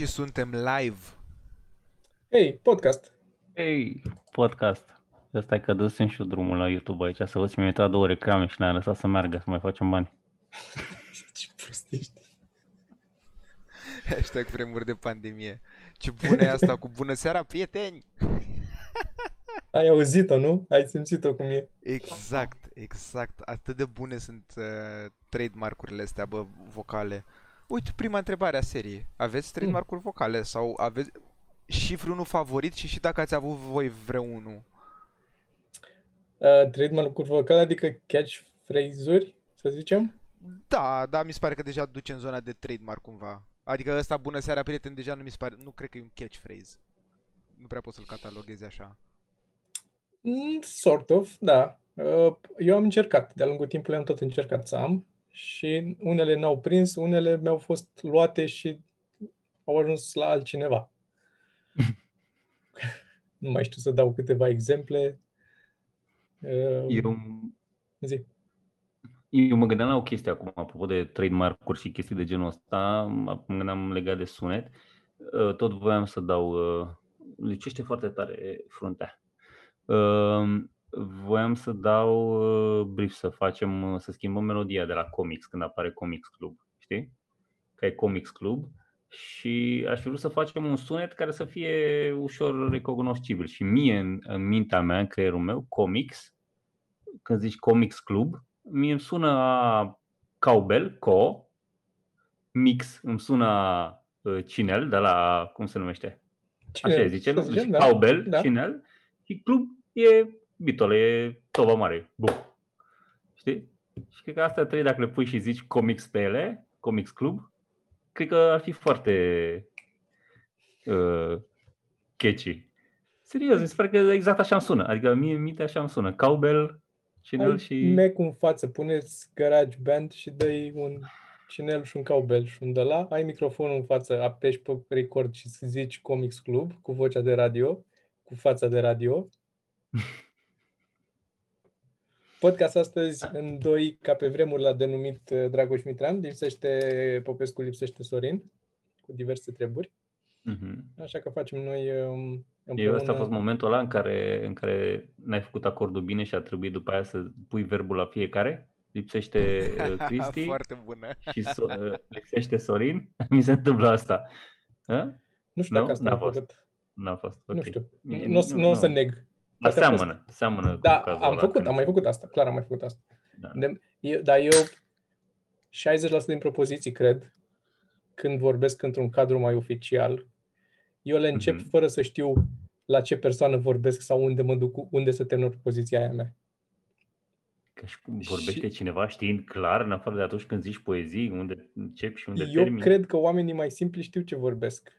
Și suntem live. Hei, podcast. Ei, podcast. Ăsta e că dăsem și eu drumul la YouTube aici, să văd mi-am uitat două reclame și ne-am lăsat să meargă, să mai facem bani. Ce prostești. Hashtag vremuri de pandemie. Ce bună e asta cu bună seara, prieteni! Ai auzit-o, nu? Ai simțit-o cum e. Exact, exact. Atât de bune sunt uh, trademark-urile astea, bă, vocale. Uite, prima întrebare a seriei. Aveți trademark-uri vocale sau aveți și vreunul favorit și și dacă ați avut voi vreunul? Uh, trademark-uri vocale, adică catchphrase-uri, să zicem? Da, da, mi se pare că deja duce în zona de trademark cumva. Adică ăsta, bună seara, prieteni, deja nu mi se pare, nu cred că e un catchphrase. Nu prea pot să-l cataloghezi așa. Mm, sort of, da. Uh, eu am încercat, de-a lungul timpului am tot încercat să am și unele n-au prins, unele mi-au fost luate și au ajuns la altcineva. nu mai știu să dau câteva exemple. Uh, Eu, zi. eu mă gândeam la o chestie acum, apropo de trademark-uri și chestii de genul ăsta, mă gândeam legat de sunet. Uh, Tot voiam să dau, uh, licește foarte tare fruntea. Uh, Voiam să dau uh, brief să facem, uh, să schimbăm melodia de la Comics când apare Comics Club, știi? Că e Comics Club și aș fi vrut să facem un sunet care să fie ușor recunoscibil și mie în, în mintea mea, în creierul meu, Comics, când zici Comics Club, mie îmi sună a cowbell, co, mix îmi sună a uh, cinel, de la, cum se numește? Cine- Așa zice, să nu? zicem, Deci da, cowbell, da. cinel și club e bitole, e tova mare, bum. Știi? Și cred că astea trei, dacă le pui și zici comics pe ele, comics club, cred că ar fi foarte uh, catchy. Serios, mi se pare că exact așa îmi sună. Adică mie în minte așa îmi sună. Cowbell, cinel Ai și... Mac în față, puneți Garage Band și dai un cinel și un cowbell și un de la, ai microfonul în față, apeși pe record și să zici Comics Club cu vocea de radio, cu fața de radio. Podcast astăzi în doi, ca pe vremuri l-a denumit uh, Dragoș Mitran, lipsește Popescu, lipsește Sorin, cu diverse treburi. Mhm. Așa că facem noi um, Eu ăsta a fost împreună. momentul ăla în care, în care n-ai făcut acordul bine și a trebuit după aia să pui verbul la fiecare. Lipsește uh, Cristi Foarte bună. și so- uh, lipsește Sorin. Mi se întâmplă asta. Hă? Nu știu Nu? dacă asta N-a a fost. făcut. N-a fost. Nu ok. știu. Mie- Nu, o să- nu o să nu. neg. Dar Poate a fost- seamănă, seamănă Da, cu cazul am ăla făcut, când- am mai făcut asta, clar am mai făcut asta. Da. De, eu, dar eu 60% din propoziții, cred, când vorbesc într-un cadru mai oficial, eu le încep Mhm. fără să știu la ce persoană vorbesc sau unde mă duc, unde să termin propoziția aia mea. Că și cum vorbește Și- cineva știind clar, în afară de atunci când zici poezii, unde începi și unde Eu termini. cred că oamenii mai simpli știu ce vorbesc.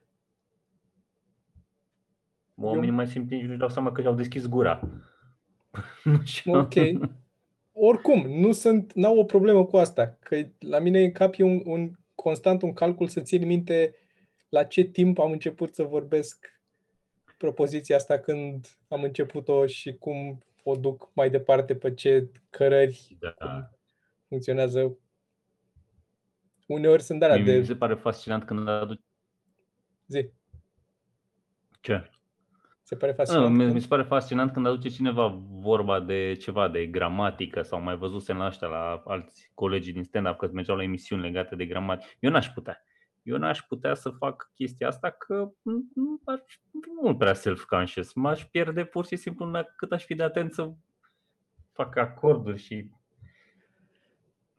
Oamenii eu- mai simpli nici nu-și dau seama că și-au deschis gura. Nu știu. Ok. Oricum, nu sunt, n-au o problemă cu asta, că la mine în cap e un, un constant un calcul să țin minte la ce timp am început să vorbesc propoziția asta când am început-o și cum o duc mai departe pe ce cărări Da. funcționează. Uneori sunt alea Mie mi de se pare fascinant când aduce... zi. Ce? Se pare Nu, fascinant. mi, când- mi se pare fascinant când aduce cineva vorba de ceva, de gramatică sau mai văzusem la ăștia, la alți colegi din stand-up, că mergeau la emisiuni legate de gramatică. Eu n-aș putea. Eu n-aș putea să fac chestia asta că nu, nu aș fi mult prea self-conscious. M-aș pierde pur și simplu la cât aș fi de atent să fac acorduri și...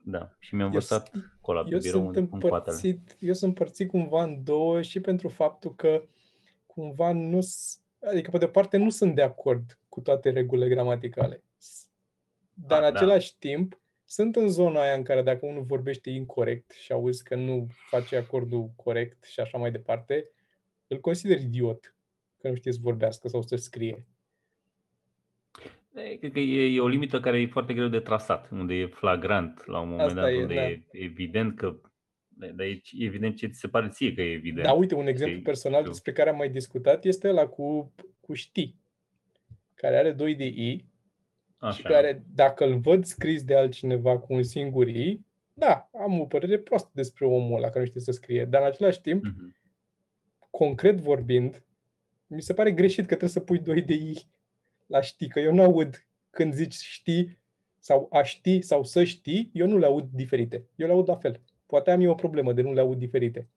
Da, și mi-am Eu învățat cola pe Eu birou sunt în, în coatele. împărțit, eu sunt împărțit cumva în două și pentru faptul că cumva nu, s- adică pe de parte nu sunt de acord cu toate regulile gramaticale. S- Dar Ah, în da. același timp sunt în zona aia în care dacă unul vorbește incorrect și auzi că nu face acordul corect și așa mai departe, îl consider idiot că nu știe să vorbească sau să scrie. E, Cred că e, e o limită care e foarte greu de trasat, unde e flagrant la un moment Asta dat, e, unde da. e evident că dar e evident ce ți se pare ție că e evident. Da, uite, un exemplu Ok, personal știu. despre care am mai discutat este ăla cu, cu știi, care are 2 de i și Așa. care, dacă îl văd scris de altcineva cu un singur i, da, am o părere proastă despre omul ăla care nu știe să scrie, dar în același timp Mhm. concret vorbind, mi se pare greșit că trebuie să pui 2 de i la știi, că eu nu aud când zici știi sau a ști sau să știi, eu nu le aud diferite. Eu le aud la fel. Poate am eu o problemă de nu le aud diferite.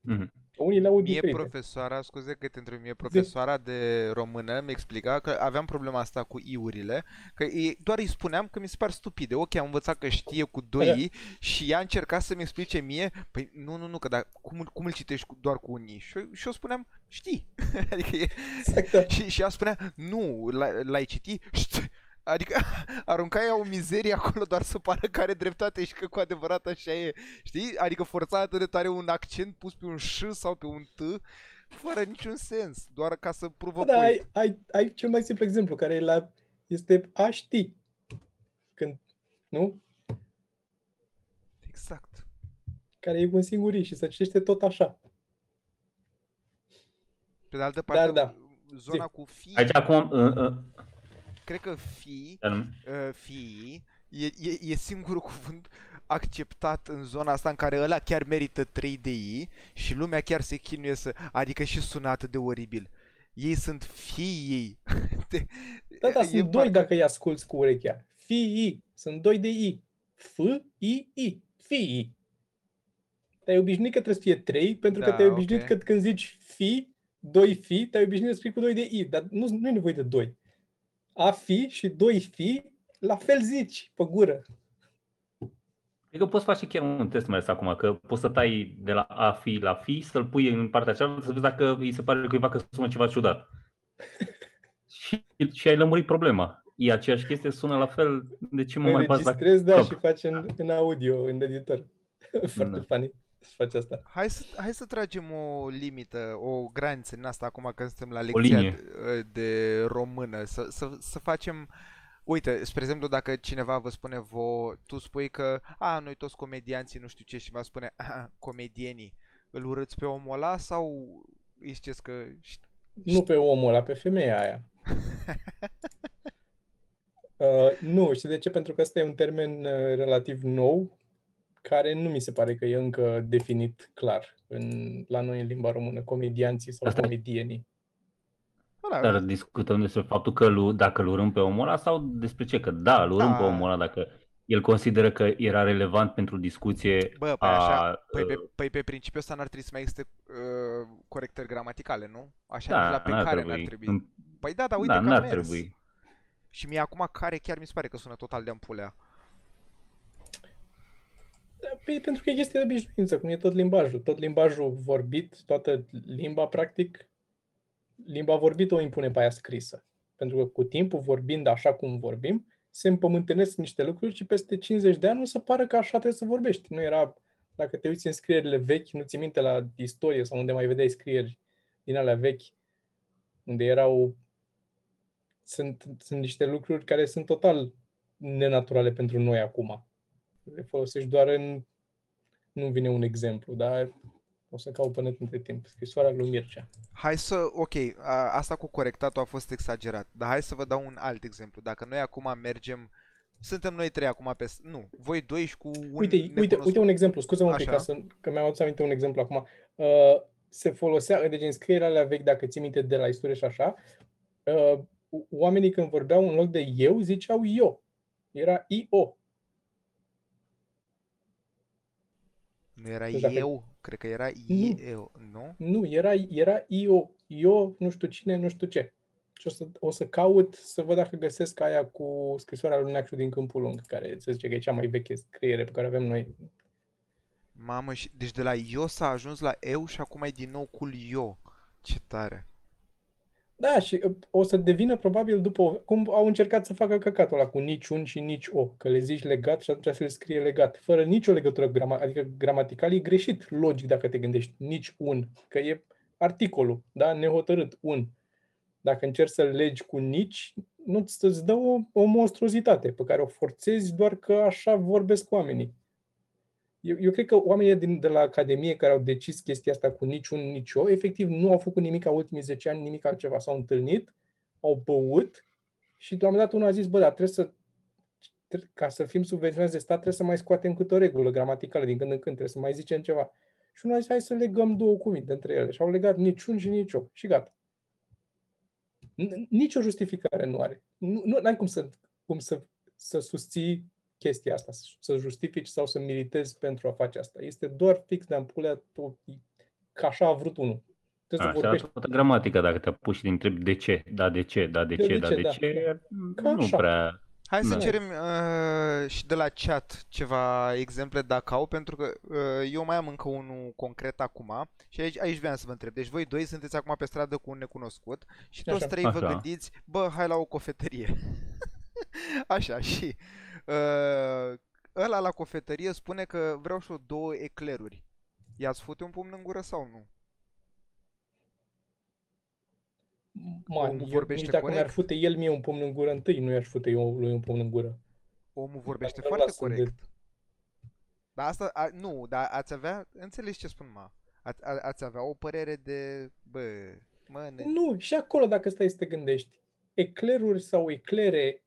Mhm. Unii le aud Mie diferite. profesoara, scuze că te întreb, mie profesoara de română mi explica că aveam problema asta cu iurile, că ei, doar îi spuneam că mi se par stupide. Ok, am învățat că știe cu 2 Da. i și ea încerca să-mi explice mie, păi nu, nu, nu, că dar cum, îl- cum îl citești cu, doar cu un i? Și eu, și eu spuneam, știi. adică e, Exact, da. și, și ea spunea, nu, l- l-ai citit? Șt! Adică arunca ea o mizerie acolo doar să pară că are dreptate și că cu adevărat așa e. Știi? Adică forța atât de tare un accent pus pe un ș sau pe un t fără niciun sens, doar ca să pruvă Da, point. ai, ai, ai cel mai simplu exemplu, care e la, este a ști. Când, nu? Exact. Care e un singur i și se citește tot așa. Pe de altă parte, da. zona cu fi, Aici acum, uh, uh, cred că fi, dar nu- uh, fi e, e, e singurul cuvânt acceptat în zona asta în care ăla chiar merită 3 de i și lumea chiar se chinuie să... Adică și sună atât de oribil. Ei sunt fiii. De- Da, da, e sunt doi parcă- dacă îi asculți cu urechea. Fii, sunt doi de i. F, i, i. Fii. Te-ai obișnuit că trebuie să fie trei, pentru că Da, te-ai obișnuit ok. că când zici fi, doi fi, te-ai obișnuit să scrii cu doi de i, dar nu, nu e nevoie de doi. A fi și doi fi, la fel zici, pe gură. Cred că poți face chiar un test mai ales acum, că poți să tai de la a fi la fi, să-l pui în partea cealaltă, să vezi dacă îi se pare cuiva că sună ceva ciudat. și, și ai lămurit problema. E aceeași chestie, sună la fel, de ce mă mai bați la Înregistrezi, da, cap? și faci în, în audio, în editor. Foarte Da. funny să faci asta. Hai să, hai să tragem o limită, o graniță în asta acum că suntem la lecția linie. de, de română. Să, să, să facem... Uite, spre exemplu, dacă cineva vă spune vă, tu spui că, a, noi toți comedianții, nu știu ce, și va spune, a, comedienii, îl urâți pe omul ăla sau îi ziceți că șt- Nu pe omul ăla, pe femeia aia. Uh, nu, știi de ce? Pentru că ăsta e un termen uh, relativ nou, care nu mi se pare că e încă definit clar în, la noi în limba română, comedianții sau Asta- comedienii. Ăla, Dar discutăm despre faptul că lu- dacă îl urâm pe omul ăla sau despre ce? Că da, îl urâm Da. pe omul ăla dacă el consideră că era relevant pentru discuție Bă, păi a... așa, păi pe, uh, păi pe principiul ăsta n-ar trebui să mai existe uh, corectări gramaticale, nu? Așa da, nici la pe n-ar care trebui. n-ar trebui. În- Păi da, dar uite da, că a n-ar mers. trebui. Și mie acum care chiar mi se pare că sună total de ampulea. Da, Păi, pentru că e chestie de obișnuință, cum e tot limbajul. Tot limbajul vorbit, toată limba, practic, limba vorbită o impune pe aia scrisă. Pentru că cu timpul, vorbind așa cum vorbim, se împământenesc niște lucruri și peste 50 de ani o să pară că așa trebuie să vorbești. Nu era, dacă te uiți în scrierile vechi, nu ți minte la istorie sau unde mai vedeai scrieri din alea vechi, unde erau, sunt, sunt niște lucruri care sunt total nenaturale pentru noi acum. Le folosești doar în, nu vine un exemplu, dar o să caut pe net între timp. Scrisoarea lui Mircea. Hai să, ok, a, asta cu corectatul a fost exagerat, dar hai să vă dau un alt exemplu. Dacă noi acum mergem, suntem noi trei acum pe, s- nu, voi doi și cu un Uite, uite, necunoscut. uite un exemplu, scuze-mă un pic, Așa. ca să, că mi-am adus aminte un exemplu acum. Uh, se folosea, deci în scrierile alea vechi, dacă ții minte de la istorie și așa, uh, oamenii când vorbeau în loc de eu, ziceau eu. Era I-O. Nu era Deci dacă- eu, cred că era Nu. eu, nu? Nu, era, era I-O. Eu, nu știu cine, nu știu ce. Și o să, o să caut să văd dacă găsesc aia cu scrisoarea lui Neacșu din Câmpul Lung, care se zice că e cea mai veche scriere pe care avem noi. Mamă, și, deci de la eu s-a ajuns la eu și acum e din nou cu eu. Ce tare. Da, și uh, o să devină probabil după, o- cum au încercat să facă căcatul ăla cu nici un și nici o, că le zici legat și atunci se le scrie legat, fără nicio legătură, grama, adică gramatical e greșit, logic dacă te gândești, nici un, că e articolul, da, nehotărât, un. Dacă încerci să legi cu nici, nu îți îți dă o, o monstruozitate pe care o forțezi doar că așa vorbesc oamenii. Eu, eu cred că oamenii din, de la Academie care au decis chestia asta cu niciun, nici o, efectiv nu au făcut nimic în ultimii 10 ani, nimic altceva. S-au întâlnit, au băut și la un moment dat unul a zis, bă, dar trebuie să, tre- ca să fim subvenționați de stat, trebuie să mai scoatem câte o regulă gramaticală din când în când, trebuie să mai zicem ceva. Și unul a zis, hai să legăm două cuvinte între ele. Și au legat niciun și nicio. Și gata. N- Nici o justificare nu are. Nu, nu ai cum să, cum să, să susții chestia asta, să- să justifici sau să militezi pentru a face asta. Este doar fix de ampulea, tot- că așa a vrut unul. Trebuie să Așa, vorbești. toată gramatica, dacă te apuci și te întrebi de ce, da de ce, da de De- ce, de da ce, de da. ce, Ca nu așa. prea... Hai să Da. cerem uh, și de la chat ceva exemple dacă au, pentru că uh, eu mai am încă unul concret acum și aici, aici vreau să vă întreb. Deci voi doi sunteți acum pe stradă cu un necunoscut și toți Așa. trei vă Așa. gândiți, bă, hai la o cofetărie. Așa, și uh, ăla la cofetărie spune că vreau și o două ecleruri. I-ați fute un pumn în gură sau nu? Man, Omul eu, vorbește nici dacă mi-ar corect? fute el mie un pumn în gură întâi, nu i-aș fute eu lui un pumn în gură. Omul vorbește Dacă îl foarte lasă de- corect. Dar asta, a, nu, dar ați avea, înțelegi ce spun, ma? A, a, ați avea o părere de, bă, mă, ne... Nu, și acolo dacă stai să te gândești, ecleruri sau eclere,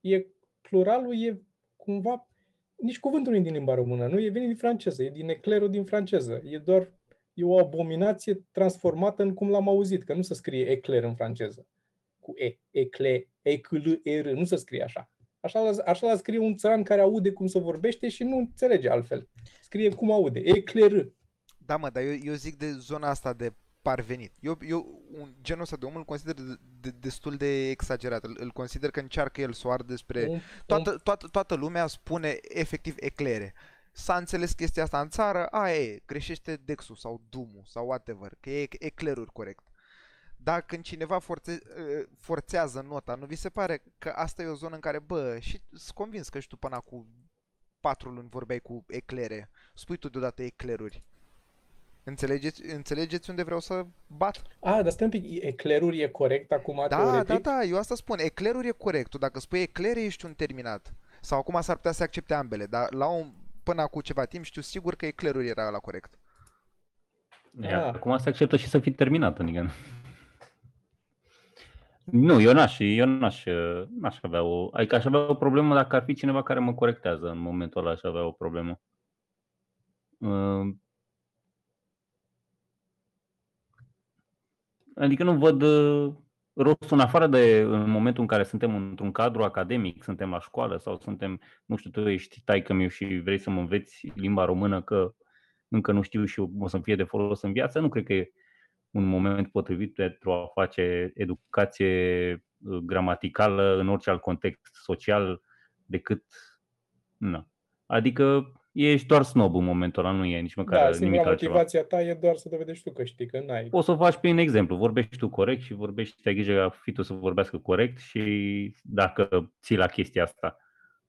e, pluralul e cumva, nici cuvântul nu e din limba română, nu e venit din franceză, e din eclerul din franceză, e doar, e o abominație transformată în cum l-am auzit, că nu se scrie ecler în franceză, cu E, ecle, ecl, er, nu se scrie așa. Așa la, așa la scrie un țăran care aude cum se vorbește și nu înțelege altfel. Scrie cum aude, ecler. Da, mă, dar eu, eu zic de zona asta de parvenit. Eu, eu un, genul ăsta de om îl consider de, de, destul de exagerat. Îl, îl consider că încearcă el să o ardă despre... Un- Toată, toată, toată lumea spune efectiv eclere. S-a înțeles chestia asta în țară, aia e, greșește Dexul sau Dumul sau whatever, că e ecleruri corect. Dar când cineva forțe, uh, forțează nota, nu vi se pare că asta e o zonă în care, bă, și sunt convins că și tu până cu patru luni vorbeai cu eclere, spui tu deodată ecleruri. Înțelegeți, înțelegeți unde vreau să bat? A, dar stai un pic, ecleruri e corect acum Da, teoretic? da, da, eu asta spun. Eclerul e corect. Tu dacă spui eclere, ești un terminat. Sau acum s-ar putea să accepte ambele, dar la un, până acum ceva timp știu sigur că eclerul era la corect. Iar Ah. acum se acceptă și să fii terminat, adică... Nu, eu n-aș, eu n-aș, n-aș avea o... Adică aș avea o problemă dacă ar fi cineva care mă corectează în momentul ăla, aș avea o problemă. Adică nu văd uh, rostul în afară de în momentul în care suntem într-un cadru academic, suntem la școală sau suntem, nu știu, tu ești taică meu și vrei să mă înveți limba română că încă nu știu și o să-mi fie de folos în viață, nu cred că e un moment potrivit pentru a face educație uh, gramaticală în orice alt context social decât... Na. Adică ești doar snob în momentul ăla, nu e nici măcar Da, nimic singura altceva. motivația ta e doar să dovedești tu că știi, că n-ai. Poți să o faci prin exemplu. Vorbești tu corect și vorbești, ai grijă ca fitul să vorbească corect și dacă ții la chestia asta.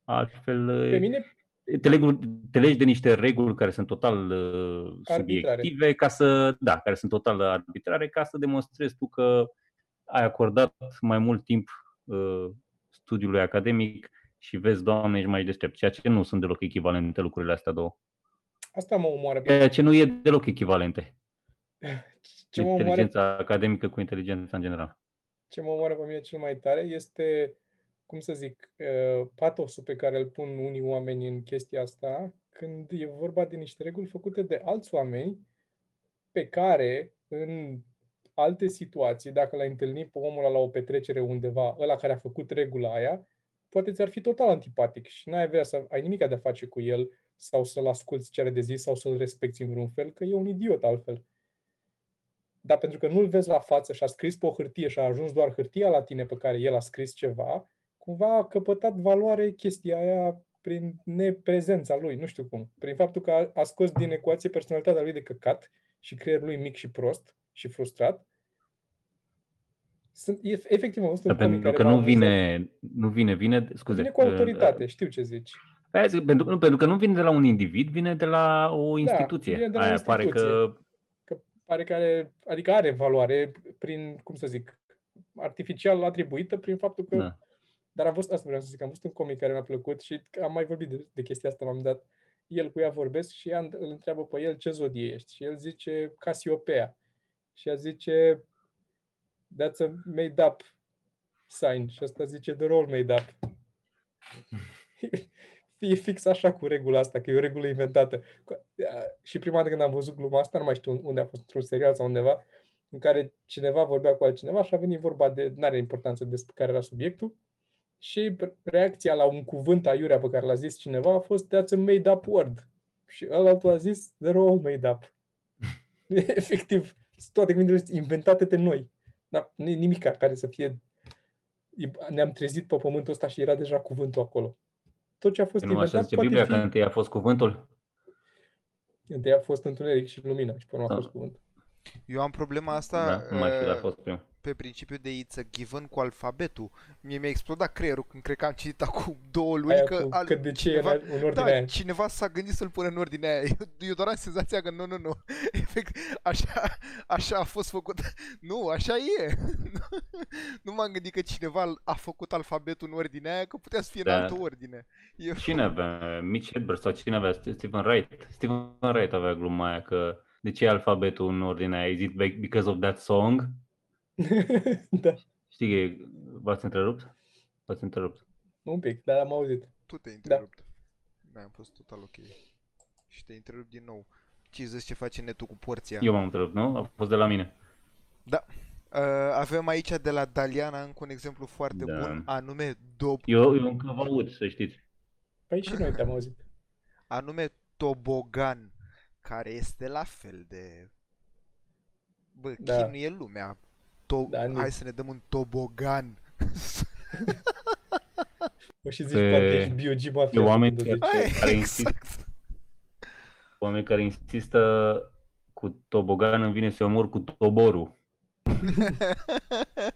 Altfel, Pe mine, te, legi, te legi de niște reguli care sunt total uh, subiective, ca să, da, care sunt total arbitrare, ca să demonstrezi tu că ai acordat mai mult timp uh, studiului academic și vezi, Doamne, ești mai deștept, ceea ce nu sunt deloc echivalente lucrurile astea două. asta mă omoară. pe Ceea ce nu e deloc echivalente. Ce mă omoară, Inteligența academică cu inteligența în general. ce mă omoară pe mine cel mai tare este, cum să zic, uh, patosul pe care îl pun unii oameni în chestia asta, când e vorba de niște reguli făcute de alți oameni pe care, în alte situații, dacă l-ai întâlnit pe omul ăla la o petrecere undeva, ăla care a făcut regula aia, poate ți-ar fi total antipatic și n-ai vrea să ai nimic de a face cu el sau să-l asculți ce are de zis sau să-l respecti în vreun fel, că e un idiot altfel. Dar pentru că nu-l vezi la față și a scris pe o hârtie și a ajuns doar hârtia la tine pe care el a scris ceva, cumva a căpătat valoare chestia aia prin neprezența lui, nu știu cum. Prin faptul că a, a scos din ecuație personalitatea lui de căcat și creierul lui mic și prost și frustrat. Sunt, e, efectiv, am văzut un Dar comic pentru care că m-a nu amuzat. vine, nu vine, vine, scuze. Vine cu autoritate, știu ce zici. Aia zic, pentru, nu, pentru că nu vine de la un individ, vine de la o instituție. Da, vine de la o Aia pare că Că pare că are, adică are valoare prin, cum să zic, artificial atribuită prin faptul că da. Dar am văzut, asta vreau să zic, am văzut un comic care mi-a plăcut și am mai vorbit de, de chestia asta, m-am dat. El cu ea vorbesc și ea îl întreabă pe el ce zodie ești. Și el zice Casiopea. Și ea zice That's a made up sign. Și asta zice The role made up. e fix așa cu regula asta, că e o regulă inventată. Cu- a, Și prima dată când am văzut gluma asta, nu mai știu unde a fost, într-un serial sau undeva, în care cineva vorbea cu altcineva și a venit vorba de, nu are importanță despre care era subiectul, și reacția la un cuvânt aiurea pe care l-a zis cineva a fost that's a made up word. Și ălaltul a zis they're all made up. Efectiv, sunt toate cuvintele sunt inventate de noi. Dar nu e nimic care să fie... Ne-am trezit pe pământul ăsta și era deja cuvântul acolo. Tot ce a fost Nu așa inventat zice poate Biblia, fi... că întâi a fost cuvântul. Întâi a fost întuneric și lumină și până a Da. fost cuvânt. Eu am problema asta Da, nu mai știu, dar a uh, fost primul. pe principiu de it's a given cu alfabetul. Mie mi-a explodat creierul când cred că am citit acum două luni Aia că, cu al- că de ce cineva, era în ordinea da, aia. cineva s-a gândit să-l pună în ordinea aia. Eu, eu doar am senzația că nu, nu, nu. Efect, așa, așa a fost făcut. Nu, așa e. nu m-am gândit că cineva a făcut alfabetul în ordinea aia, că putea să fie în Da. altă ordine. Eu, Cine avea? Mitch Hedberg sau cine avea? Stephen Wright. Stephen Wright avea gluma aia că de ce e alfabetul în ordinea aia? Is it be- because of that song? da, Știi că e- v-ați întrerupt? V-ați întrerupt. un pic, dar am auzit. tu te-ai întrerupt. Da. am fost total ok. Și te întrerup din nou. Ce zici ce face netul cu porția? Eu m-am întrerupt, nu? A fost de la mine. Uh, avem aici de la Daliana încă un exemplu foarte Da. bun, anume do, Eu, eu încă vă aud, să știți. Păi și noi te-am auzit. anume tobogan, care este la fel de Bă, Da. chinuie lumea. To- Da, nu- Hai să ne dăm un tobogan. O și zici, Pe- poate ești biogii pe mafia. oameni când o care- zici. Ai, care insist- exact. Oameni care insistă cu tobogan îmi vine să omor cu toborul.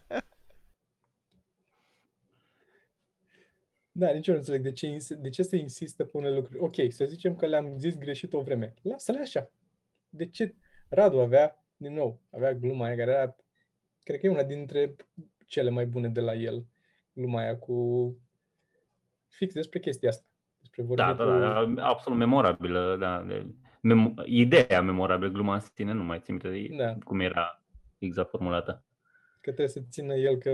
Da, nici eu nu înțeleg de ce, ins- de ce se insistă pe unele lucruri. Ok, să zicem că le-am zis greșit o vreme. Lasă-le așa. De ce? Radu avea, din nou, avea gluma aia care era, cred că e una dintre cele mai bune de la el. Gluma aia cu fix despre chestia asta. Despre Da, da, vorbitul- da, da, absolut memorabilă. Da, de, mem- ideea memorabilă, gluma în sine, nu mai țin minte de Da. cum era exact formulată. că trebuie să țină el că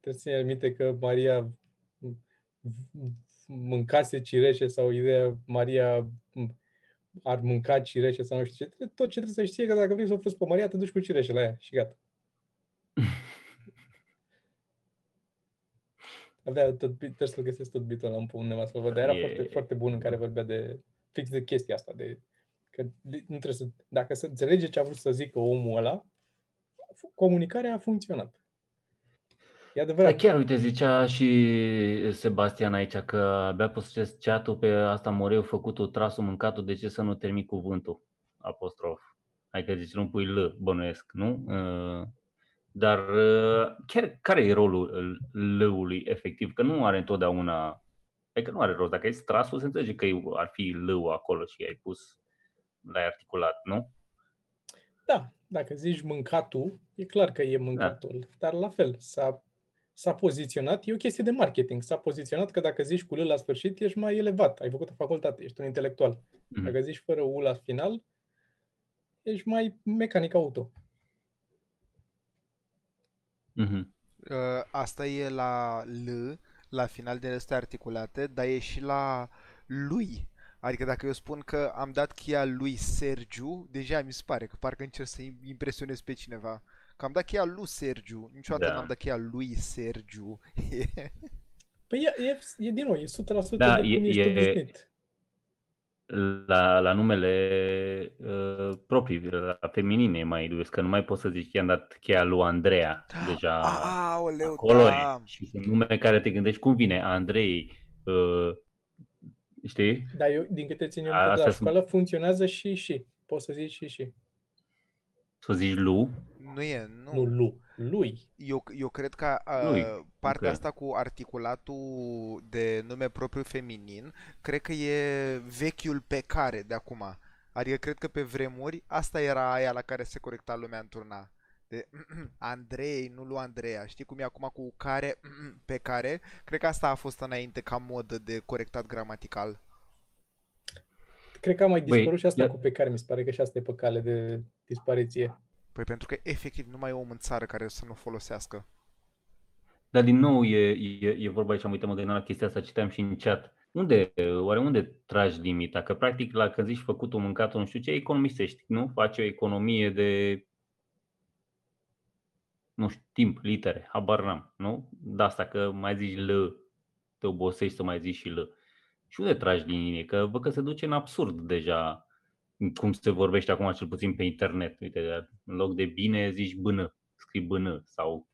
trebuie să țină minte că Maria m- m- mâncase cireșe sau ideea Maria m- ar mânca cireșe sau nu știu ce. Tot ce trebuie să știe că dacă vrei să o pe Maria, te duci cu cireșe la ea și gata. Avea tot, beat- trebuie să-l găsesc tot bitul ăla undeva să-l văd, dar era E- foarte, foarte bun în care vorbea de fix de chestia asta, de că de- nu trebuie să, dacă să înțelege ce a vrut să zică omul ăla, comunicarea a funcționat. E Da, adevărat. chiar, uite, zicea și Sebastian aici că abia postez chat-ul pe asta moreu făcut-o, trasul, mâncatul, de ce să nu termin cuvântul? Apostrof. Adică zici, nu pui L, bănuiesc, nu? Uh, Dar uh, chiar care e rolul L-ului efectiv? Că nu are întotdeauna, adică nu are rost. Dacă e trasul, se înțelege că e- ar fi L-ul acolo și ai pus, l-ai articulat, nu? Da, dacă zici mâncatul, e clar că e mâncatul. Dar la fel, s-a, s-a poziționat, e o chestie de marketing, s-a poziționat că dacă zici cu L la sfârșit, ești mai elevat, ai făcut o facultate, ești un intelectual. Mhm. Dacă zici fără U la final, ești mai mecanic auto. Mhm. Uh, asta e la L, la final din astea articulate, dar e și la lui. Adică dacă eu spun că am dat cheia lui Sergiu, deja mi se pare că parcă încerc să im- impresionez pe cineva. Că am dat cheia lui Sergiu, niciodată Da. n-am dat cheia lui Sergiu. Păi e, e, e din nou, e 100% Da, de cum e- ești e- obișnuit. La, la numele uh, proprii, la feminine mai dubios, că nu mai poți să zici că i-am dat cheia lui Andreea deja Aoleu, acolo da. e. Și sunt nume care te gândești cum vine, Andrei, uh, știi? Dar eu, din câte țin eu A- minte de la astea sunt- școală, funcționează și și. Poți să zici și și. Să zici Lu, Nu e, nu. Nu lu. Lui. Eu, eu cred că uh, Lui, partea ok. asta cu articulatul de nume propriu feminin, cred că e vechiul pe care de acum. Adică cred că pe vremuri asta era aia la care se corecta lumea în turna. De Andrei, nu lui Andreea. Știi cum e acum cu care, pe care? Cred că asta a fost înainte ca modă de corectat gramatical. Cred că a mai Băi, dispărut și asta ia- cu pe care mi se pare că și asta e pe cale de dispariție. Păi pentru că efectiv nu mai e om în țară care să nu o folosească. dar din nou e, e, e vorba aici, am uitat, mă gândeam la chestia asta, citeam și în chat. unde, oare unde tragi limita? Că practic la când zici făcut o mâncat nu știu ce, economisești, nu? Faci o economie de nu știu, timp, litere, habar n-am, nu? De asta că mai zici L, te obosești să mai zici și L. Și unde tragi linie? Că văd că se duce în absurd deja cum se vorbește acum cel puțin pe internet. Uite, în loc de bine zici bână, scrii bână sau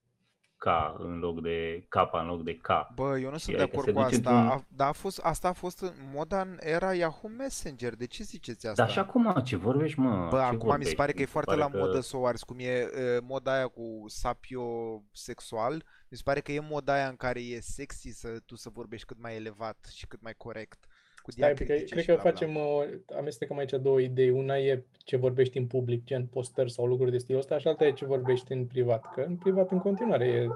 K în loc de K în loc de K. Bă, eu nu sunt de acord cu asta. A, da, a fost, asta a fost în moda în era Yahoo Messenger. De ce ziceți asta? Dar și acum ce vorbești, mă? Bă, ce acum vorbești? mi se pare că e foarte la că... modă să o arzi, cum e uh, moda aia cu sapio sexual. Mi se pare că e moda aia în care e sexy să tu să vorbești cât mai elevat și cât mai corect. Cu Stai, că, cred că bla, facem, bla. amestecăm aici două idei. Una e ce vorbești în public, gen postări sau lucruri de stilul ăsta, și alta e ce vorbești în privat. Că în privat în continuare e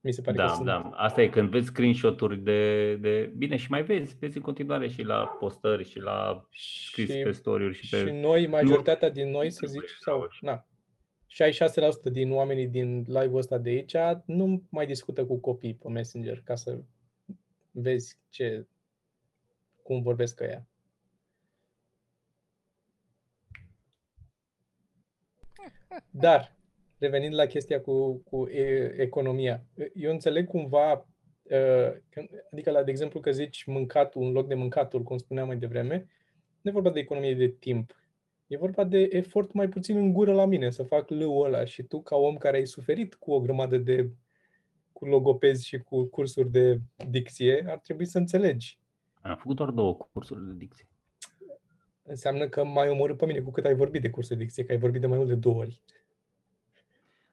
mi se pare da, că sunt... Da, asta e când vezi screenshot-uri de, de... Bine, și mai vezi, vezi în continuare și la postări și la scris și, pe story și pe... Și noi, majoritatea nu, din noi, să zici, sau... Na, 66% din oamenii din live-ul ăsta de aici nu mai discută cu copii pe Messenger ca să vezi ce, cum vorbesc ăia. Dar, revenind la chestia cu, cu e, economia, eu înțeleg cumva, adică la, de exemplu, că zici mâncatul, un loc de mâncatul, cum spuneam mai devreme, nu e vorba de economie de timp. E vorba de efort mai puțin în gură la mine, să fac lăul ăla și tu, ca om care ai suferit cu o grămadă de cu logopezi și cu cursuri de dicție, ar trebui să înțelegi. Am făcut doar două cursuri de dicție. Înseamnă că mai omorât pe mine cu cât ai vorbit de cursuri de dicție, că ai vorbit de mai mult de două ori.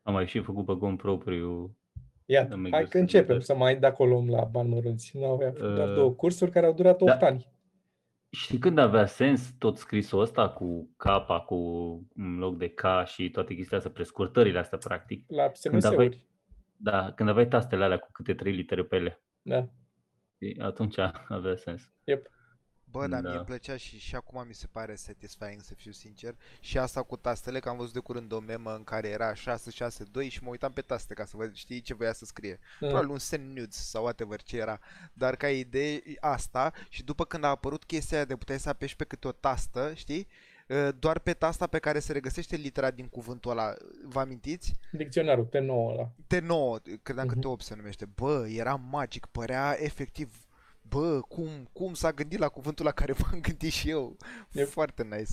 Am mai și făcut pe cont propriu. Ia, hai că începem să mai de acolo la bani mărunți. Nu au uh, doar două cursuri care au durat 8 da. ani. Și când avea sens tot scrisul ăsta cu capa, cu în loc de K și toate chestiile astea, prescurtările astea, practic? La SMS-uri. Da, când aveai tastele alea cu câte trei litere pe ele. Da. Atunci avea sens. Yep. Bă, dar da. mie îmi plăcea și, și acum mi se pare satisfying, să fiu sincer. Și asta cu tastele, că am văzut de curând o memă în care era 662 și mă uitam pe taste ca să văd, știi, ce voia să scrie. Mm. Probabil un send nudes sau whatever ce era. Dar ca idee asta și după când a apărut chestia aia de puteai să apeși pe câte o tastă, știi? Ă, doar pe tasta pe care se regăsește litera din cuvântul ăla. Vă amintiți? Dicționarul, T9 ăla. T9, credeam mm-hmm. că T8 se numește. Bă, era magic, părea efectiv bă, cum, cum s-a gândit la cuvântul la care m-am gândit și eu. E foarte nice.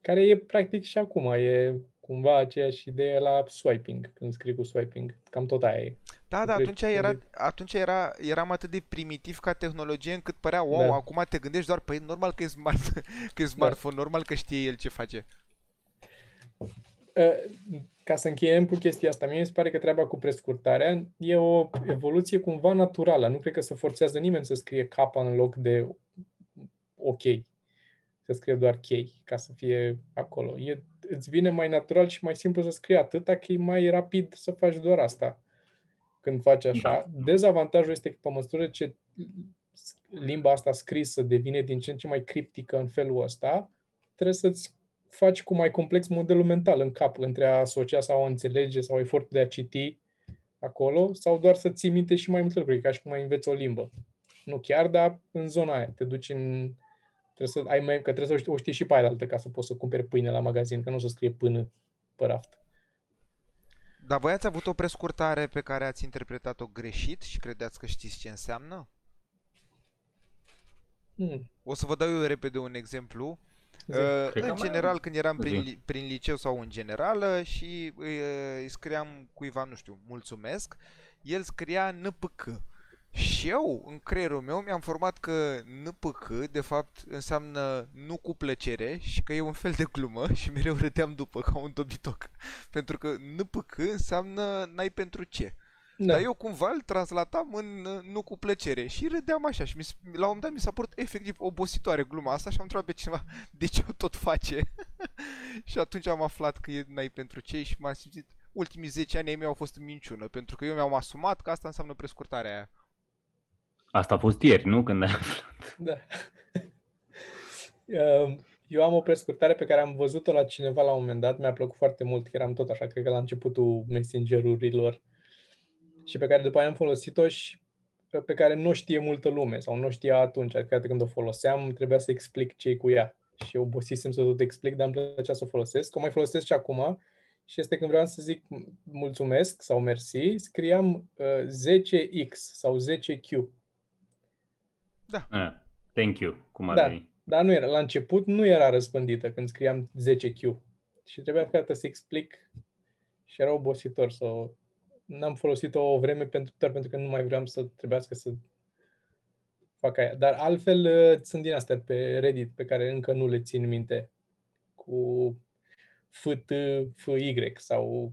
Care e practic și acum, e cumva aceeași idee la swiping, când scrii cu swiping. Cam tot aia e. Da, da, atunci, era, atunci era, eram atât de primitiv ca tehnologie încât părea, wow, da. acum te gândești doar, păi normal că e, smart, că e da. smartphone, da. normal că știe el ce face. Uh, ca să încheiem cu chestia asta, mie mi se pare că treaba cu prescurtarea e o evoluție cumva naturală. Nu cred că se forțează nimeni să scrie K în loc de OK. Să scrie doar K, ca să fie acolo. E, îți vine mai natural și mai simplu să scrie atâta că e mai rapid să faci doar asta când faci așa. Da. Dezavantajul este că pe măsură ce limba asta scrisă devine din ce în ce mai criptică în felul ăsta, trebuie să-ți faci cu mai complex modelul mental în cap, între a asocia sau a înțelege sau efortul de a citi acolo, sau doar să ții minte și mai multe lucruri, ca și cum mai înveți o limbă. Nu chiar, dar în zona aia. Te duci în... Trebuie să ai mai, că trebuie să o știi și pe aia altă ca să poți să cumperi pâine la magazin, că nu o să scrie până pe raft. Dar voi ați avut o prescurtare pe care ați interpretat-o greșit și credeți că știți ce înseamnă? Hmm. O să vă dau eu repede un exemplu. Uh, în general, când eram prin, prin liceu sau în generală și uh, îi scriam cuiva, nu știu, mulțumesc, el scria NPC. Și eu, în creierul meu, mi-am format că NPC, de fapt, înseamnă nu cu plăcere și că e un fel de glumă și mereu râdeam după ca un dobitoc. Pentru că NPC înseamnă n-ai pentru ce. Da. Dar eu cumva îl translatam în nu cu plăcere și râdeam așa și mi, la un moment dat mi s-a părut efectiv obositoare gluma asta și am întrebat pe cineva de ce o tot face. și atunci am aflat că e n-ai pentru ce și m-am simțit ultimii 10 ani ai mei au fost în minciună pentru că eu mi-am asumat că asta înseamnă prescurtarea aia. Asta a fost ieri, nu? Când ai aflat. Da. Ehm, eu am o prescurtare pe care am văzut-o la cineva la un moment dat, mi-a plăcut foarte mult, că eram tot așa, cred că la începutul messengerurilor și pe care după aia am folosit-o și pe care nu o știe multă lume sau nu o știa atunci. Adică când o foloseam, trebuia să explic ce cu ea. Și obosisem să tot explic, dar îmi plăcea să o folosesc. O mai folosesc și acum. Și este când vreau să zic mulțumesc sau mersi, scriam uh, 10x sau 10q. Ah, thank you, cum ar Da. veni. Dar nu era, la început nu era răspândită când scriam 10Q. Și trebuia fiecare dată să explic și era obositor să o... N-am folosit-o o vreme pentru, doar pentru că nu mai vreau să trebuiască să fac aia. Dar altfel uh, sunt din astea pe Reddit pe care încă nu le țin minte cu FT, FY sau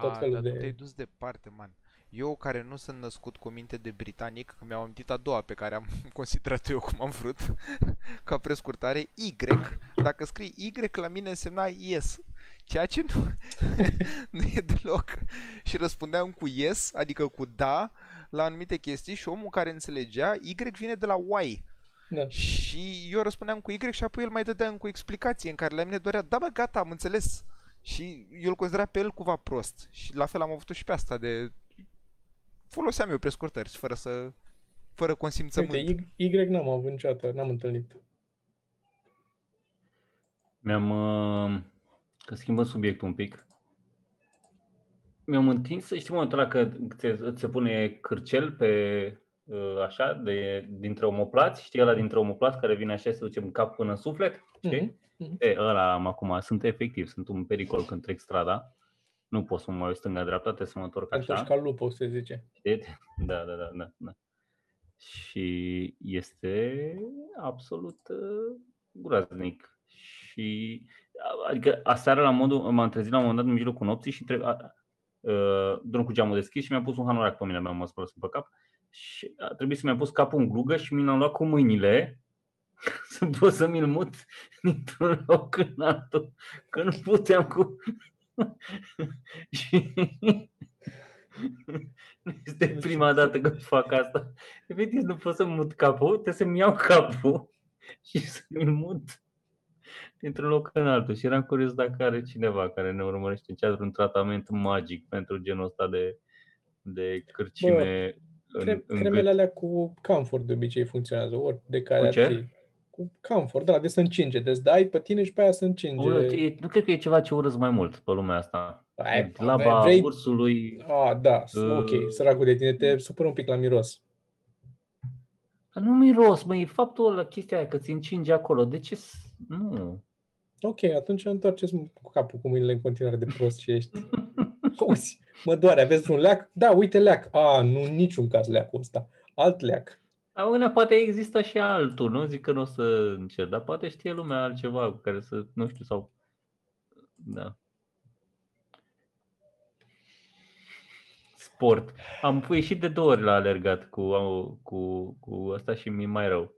Tot A, felul dar de- tu te-ai dus departe, man. Eu, care nu sunt născut cu minte de britanic, că mi-am amintit a doua pe care am considerat-o eu cum am vrut, ca prescurtare, Y. Dacă scrii Y, la mine însemna yes. Ceea ce nu, nu e deloc. Și răspundeam cu yes, adică cu da, la anumite chestii și omul care înțelegea, Y vine de la Y. da. Și eu răspundeam cu Y și apoi el mai dădea încă o explicație în care la mine dorea, da bă, gata, am înțeles. Și eu îl considera pe el cumva prost. Și la fel am avut și pe asta de... Foloseam eu prescurtări fără să... Fără consimțământ. Uite, Y, y n-am avut niciodată, n-am întâlnit. Mi-am, uh, că schimbăm subiectul un pic, mi-am întins, știi momentul ăla că ți se pune cârcel pe uh, așa, de, dintre omoplați, știi ăla dintre omoplați care vine așa să duce în cap până în suflet, știi? Mhm, mhm. E, ăla am acum, sunt efectiv, sunt un pericol când trec strada, nu pot să mă mai uit stânga-dreapta, trebuie să mă întorc Pentru așa. ca lupă, se zice. Știți? Da, da, da, da, da. Și este absolut uh, groaznic. Și adică aseară la modul, m-am trezit la un moment dat în mijlocul nopții și trebuie, uh, drum cu geamul deschis și mi-am pus un hanorac pe mine, mi-am spălat pe cap și a trebuit să mi-am pus capul în glugă și mi l-am luat cu mâinile să pot să mi-l mut dintr-un loc în altul, că nu puteam cu... și nu este prima dată când fac asta. Efectiv, nu pot să mut capul, trebuie să-mi iau capul și să mi-l mut dintr-un loc în altul. Și eram curios dacă are cineva care ne urmărește ce are un tratament magic pentru genul ăsta de, de cârcime în, Cre- în cremele gât. alea cu camfor de obicei funcționează, ori de care Cu ar ce? fi. Cu camfor, da, de să încinge. Deci dai pe tine și pe aia să încinge. Urât, e- Nu cred că e ceva ce urăsc mai mult pe lumea asta. Ai, Laba vrei- ursului. Ah, da, ok, Uh. săracul de tine, te supără un pic la miros. Dar nu miros, mă, e faptul ăla, chestia aia, că ți încinge acolo. De ce? s- Nu. Ok, atunci întoarceți cu capul cu mâinile în continuare de prost și ești. Auzi, mă doare, aveți un leac? Da, uite leac. A, nu, în niciun caz leacul ăsta. Alt leac. Aunea, poate există și altul, nu zic că nu o să încerc, dar poate știe lumea altceva cu care să, nu știu, sau... Da. Sport. Am ieșit de două ori la alergat cu, cu, cu asta și mi-e mai rău.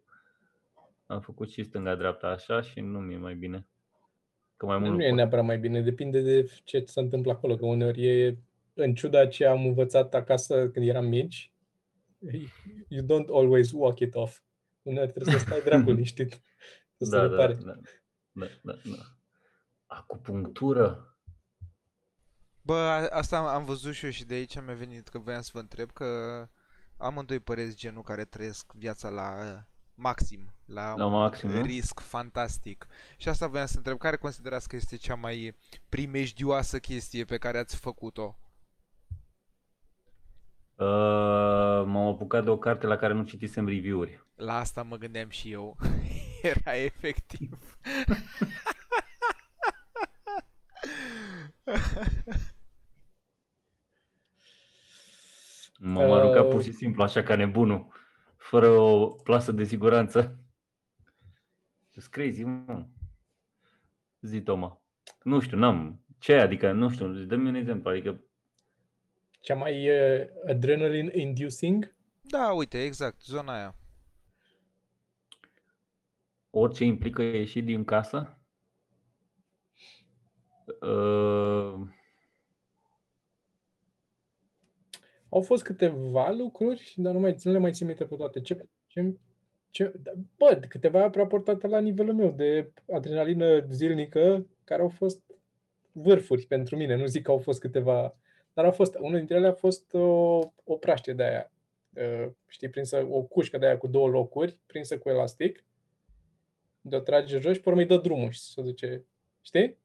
Am făcut și stânga-dreapta așa și nu mi-e mai bine. Că mai mult Nu nu e pot. neapărat mai bine, depinde de ce se întâmplă acolo, că uneori e, în ciuda ce am învățat acasă când eram mici, you don't always walk it off. Uneori trebuie să stai dracu liniștit, să se Da, da, repare. da, da, da, da. Acupunctură. Bă, a- asta am, am văzut și eu și de aici mi-a venit că voiam să vă întreb că amândoi păreți genul care trăiesc viața la uh, maxim, la, La un maxim, nu? risc fantastic. Și asta voiam să întreb, care considerați că este cea mai primejdioasă chestie pe care ați făcut-o? Uh, m-am apucat de o carte la care nu citisem review-uri. La asta mă gândeam și eu. Era efectiv. M-am aruncat Uh. pur și simplu, așa ca nebunul, fără o plasă de siguranță. Sunt crazy, mă. Zi, Toma. Nu știu, n-am. Ce adică, nu știu, dă-mi un exemplu. Adică, Cea mai uh, adrenaline inducing, Da, uite, exact, zona aia. orice implică ieși din casă. Uh, Au fost câteva lucruri, dar nu, mai, nu le mai țin minte pe toate. Ce, ce, ce, da, bă, câteva raportate la nivelul meu de adrenalină zilnică, care au fost vârfuri pentru mine. Nu zic că au fost câteva, dar au fost, unul dintre ele a fost o, o praștie de aia uh, știi, prinsă o cușcă de aia cu două locuri, prinsă cu elastic, de-o trage jos și pe urmă îi dă drumul și se duce, știi?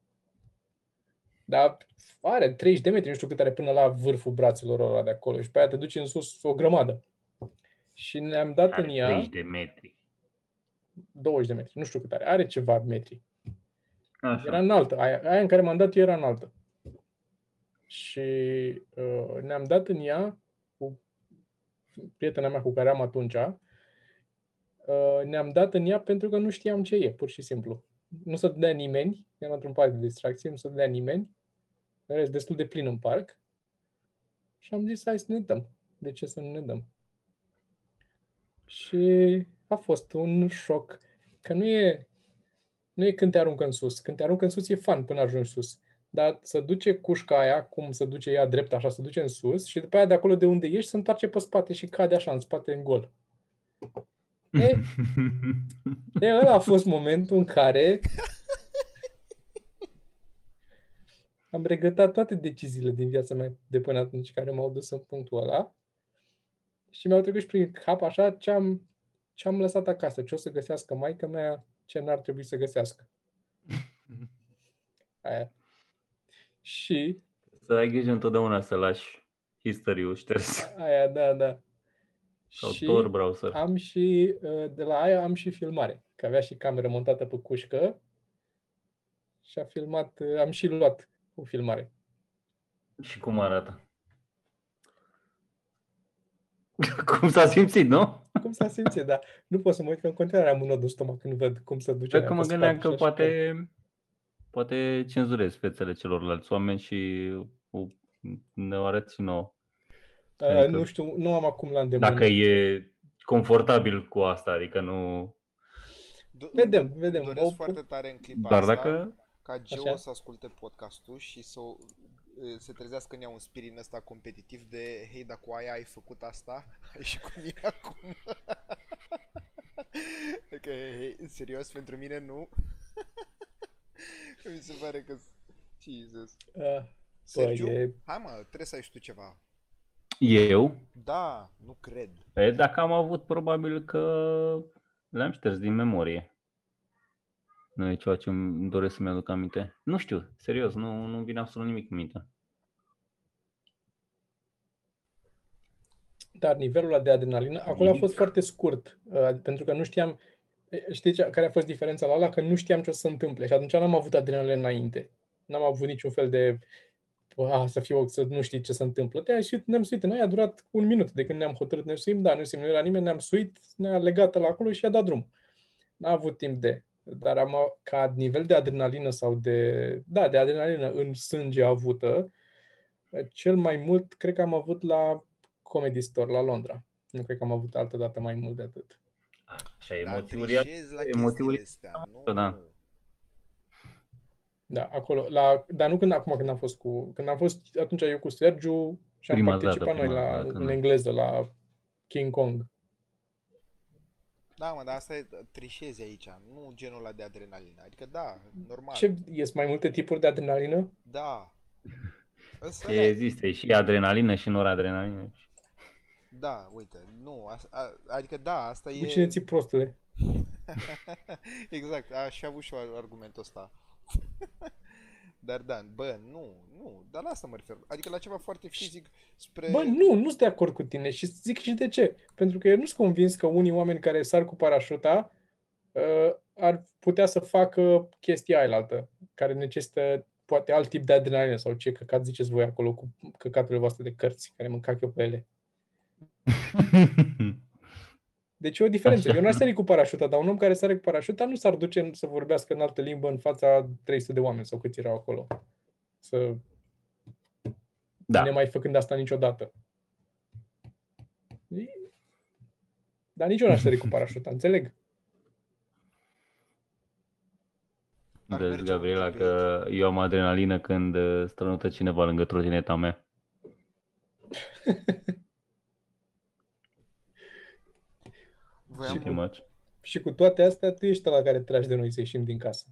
Dar are 30 de metri, nu știu cât are până la vârful brațelor ăla de acolo și pe aia te duci în sus o grămadă. Și ne-am dat Are în ea 30 de metri. 20 de metri, nu știu cât are, are ceva metri. Așa. Era înaltă. Aia, aia în care m-am dat eu era înaltă. Și uh, ne-am dat în ea cu prietena mea cu care am atunci. Uh, ne-am dat în ea pentru că nu știam ce e, pur și simplu. Nu se dădea nimeni, eram într-un parc de distracție, nu se dădea nimeni. Era destul de plin în parc. Și am zis, hai să ne dăm. De ce să nu ne dăm? Și a fost un șoc. Că nu e, nu e când te aruncă în sus. Când te aruncă în sus e fan până ajungi sus. Dar să duce cușca aia, cum se duce ea drept așa, să duce în sus și după aia de acolo de unde ești se întoarce pe spate și cade așa în spate în gol. E, e, ăla a fost momentul în care am regretat toate deciziile din viața mea de până atunci care m-au dus în punctul ăla și mi-au trecut și prin cap așa ce am, ce am lăsat acasă, ce o să găsească maica mea, ce n-ar trebui să găsească. Aia. Și Să ai grijă întotdeauna să lași history-ul șters aia, da, da. sau și Tor browser. am și, uh, de la aia am și filmare, că avea și cameră montată pe cușcă și a filmat, uh, am și luat o filmare. Și cum arată? cum s-a simțit, nu? Cum s-a simțit, dar nu pot să mă uit că în continuare am un nod în stomac când văd cum se duce. Cred că aia mă pe gândeam spate că și așa. poate, poate cenzurez fețele celorlalți oameni și o- ne o arăți și nouă. Uh, adică- nu știu, nu am acum la îndemână. Dacă e confortabil cu asta, adică nu... Do- Vedem, vedem. Doresc O- foarte tare în clipa Dar asta dacă... ca Geo Așa. să asculte podcastul și să o- se trezească în ea un spirit în ăsta competitiv de hei, dar cu aia ai făcut asta, ai și cu mine acum. Că, hei, serios, pentru mine nu. Mi se pare că... Jesus. Uh, Sergiu, e- hai mă, trebuie să ai și tu ceva. Eu? Da, nu cred. E, dacă am avut, probabil că le-am șters din memorie. Nu e ceva ce îmi doresc să-mi aduc aminte. Nu știu, serios, nu, nu vine absolut nimic în minte. Dar nivelul ăla de adrenalină, acolo a Nimic. fost foarte scurt, uh, pentru că nu știam, e, știi ce, care a fost diferența la ăla? Că nu știam ce o să se întâmple și atunci n-am avut adrenalină înainte. N-am avut niciun fel de, a, să fiu, să nu știi ce se întâmplă. Te-ai și ne-am suit, noi a durat un minut de când ne-am hotărât ne suim, da, nu suim, nu era nimeni, ne-am suit, ne-a legat la acolo și a dat drum. N-a avut timp de, dar am, ca nivel de adrenalină sau de, da, de adrenalină în sânge avută, cel mai mult cred că am avut la Comedy Store la Londra. Nu cred că am avut altă dată mai mult de atât. Așa, Dar emoții trișezi la emoțiile chestiile astea, nu? da. Da, acolo, la, dar nu când acum când am fost cu, când am fost atunci eu cu Sergiu și am Prima dată, participat noi prima la, dată, în da. engleză la King Kong. Da, mă, dar asta e trișezi aici, nu genul ăla de adrenalină. Adică da, normal. Ce, ies mai multe tipuri de adrenalină? Da. Ăsta E, e, există și adrenalină și noradrenalină. Da, uite, nu, a, a, adică da, asta Cu e... cine ții prostule? exact, aș fi avut și eu argumentul ăsta. Dar da, bă, nu, nu, dar la asta mă refer. Adică la ceva foarte fizic spre... Bă, nu, nu sunt de acord cu tine și zic și de ce. Pentru că eu nu sunt convins că unii oameni care sar cu parașuta uh, ar putea să facă chestia aia altă, care necesită poate alt tip de adrenalină sau ce căcat ziceți voi acolo cu căcaturile voastre de cărți care mă cac eu pe ele. Deci e o diferență. Așa. Eu n-aș sări cu parașuta, dar un om care sare cu parașuta nu s-ar duce în- să vorbească în altă limbă în fața 300 de oameni sau câți erau acolo. Să da, ne mai făcând asta niciodată. E- Dar nici eu n-aș sări cu parașuta, înțeleg. Ar vezi, merge Gabriela, mult că eu am adrenalină când uh, strănută cineva lângă trotineta mea. Voiam, Și Pretty much. Și cu toate astea, tu ești la care tragi de noi să ieșim din casă.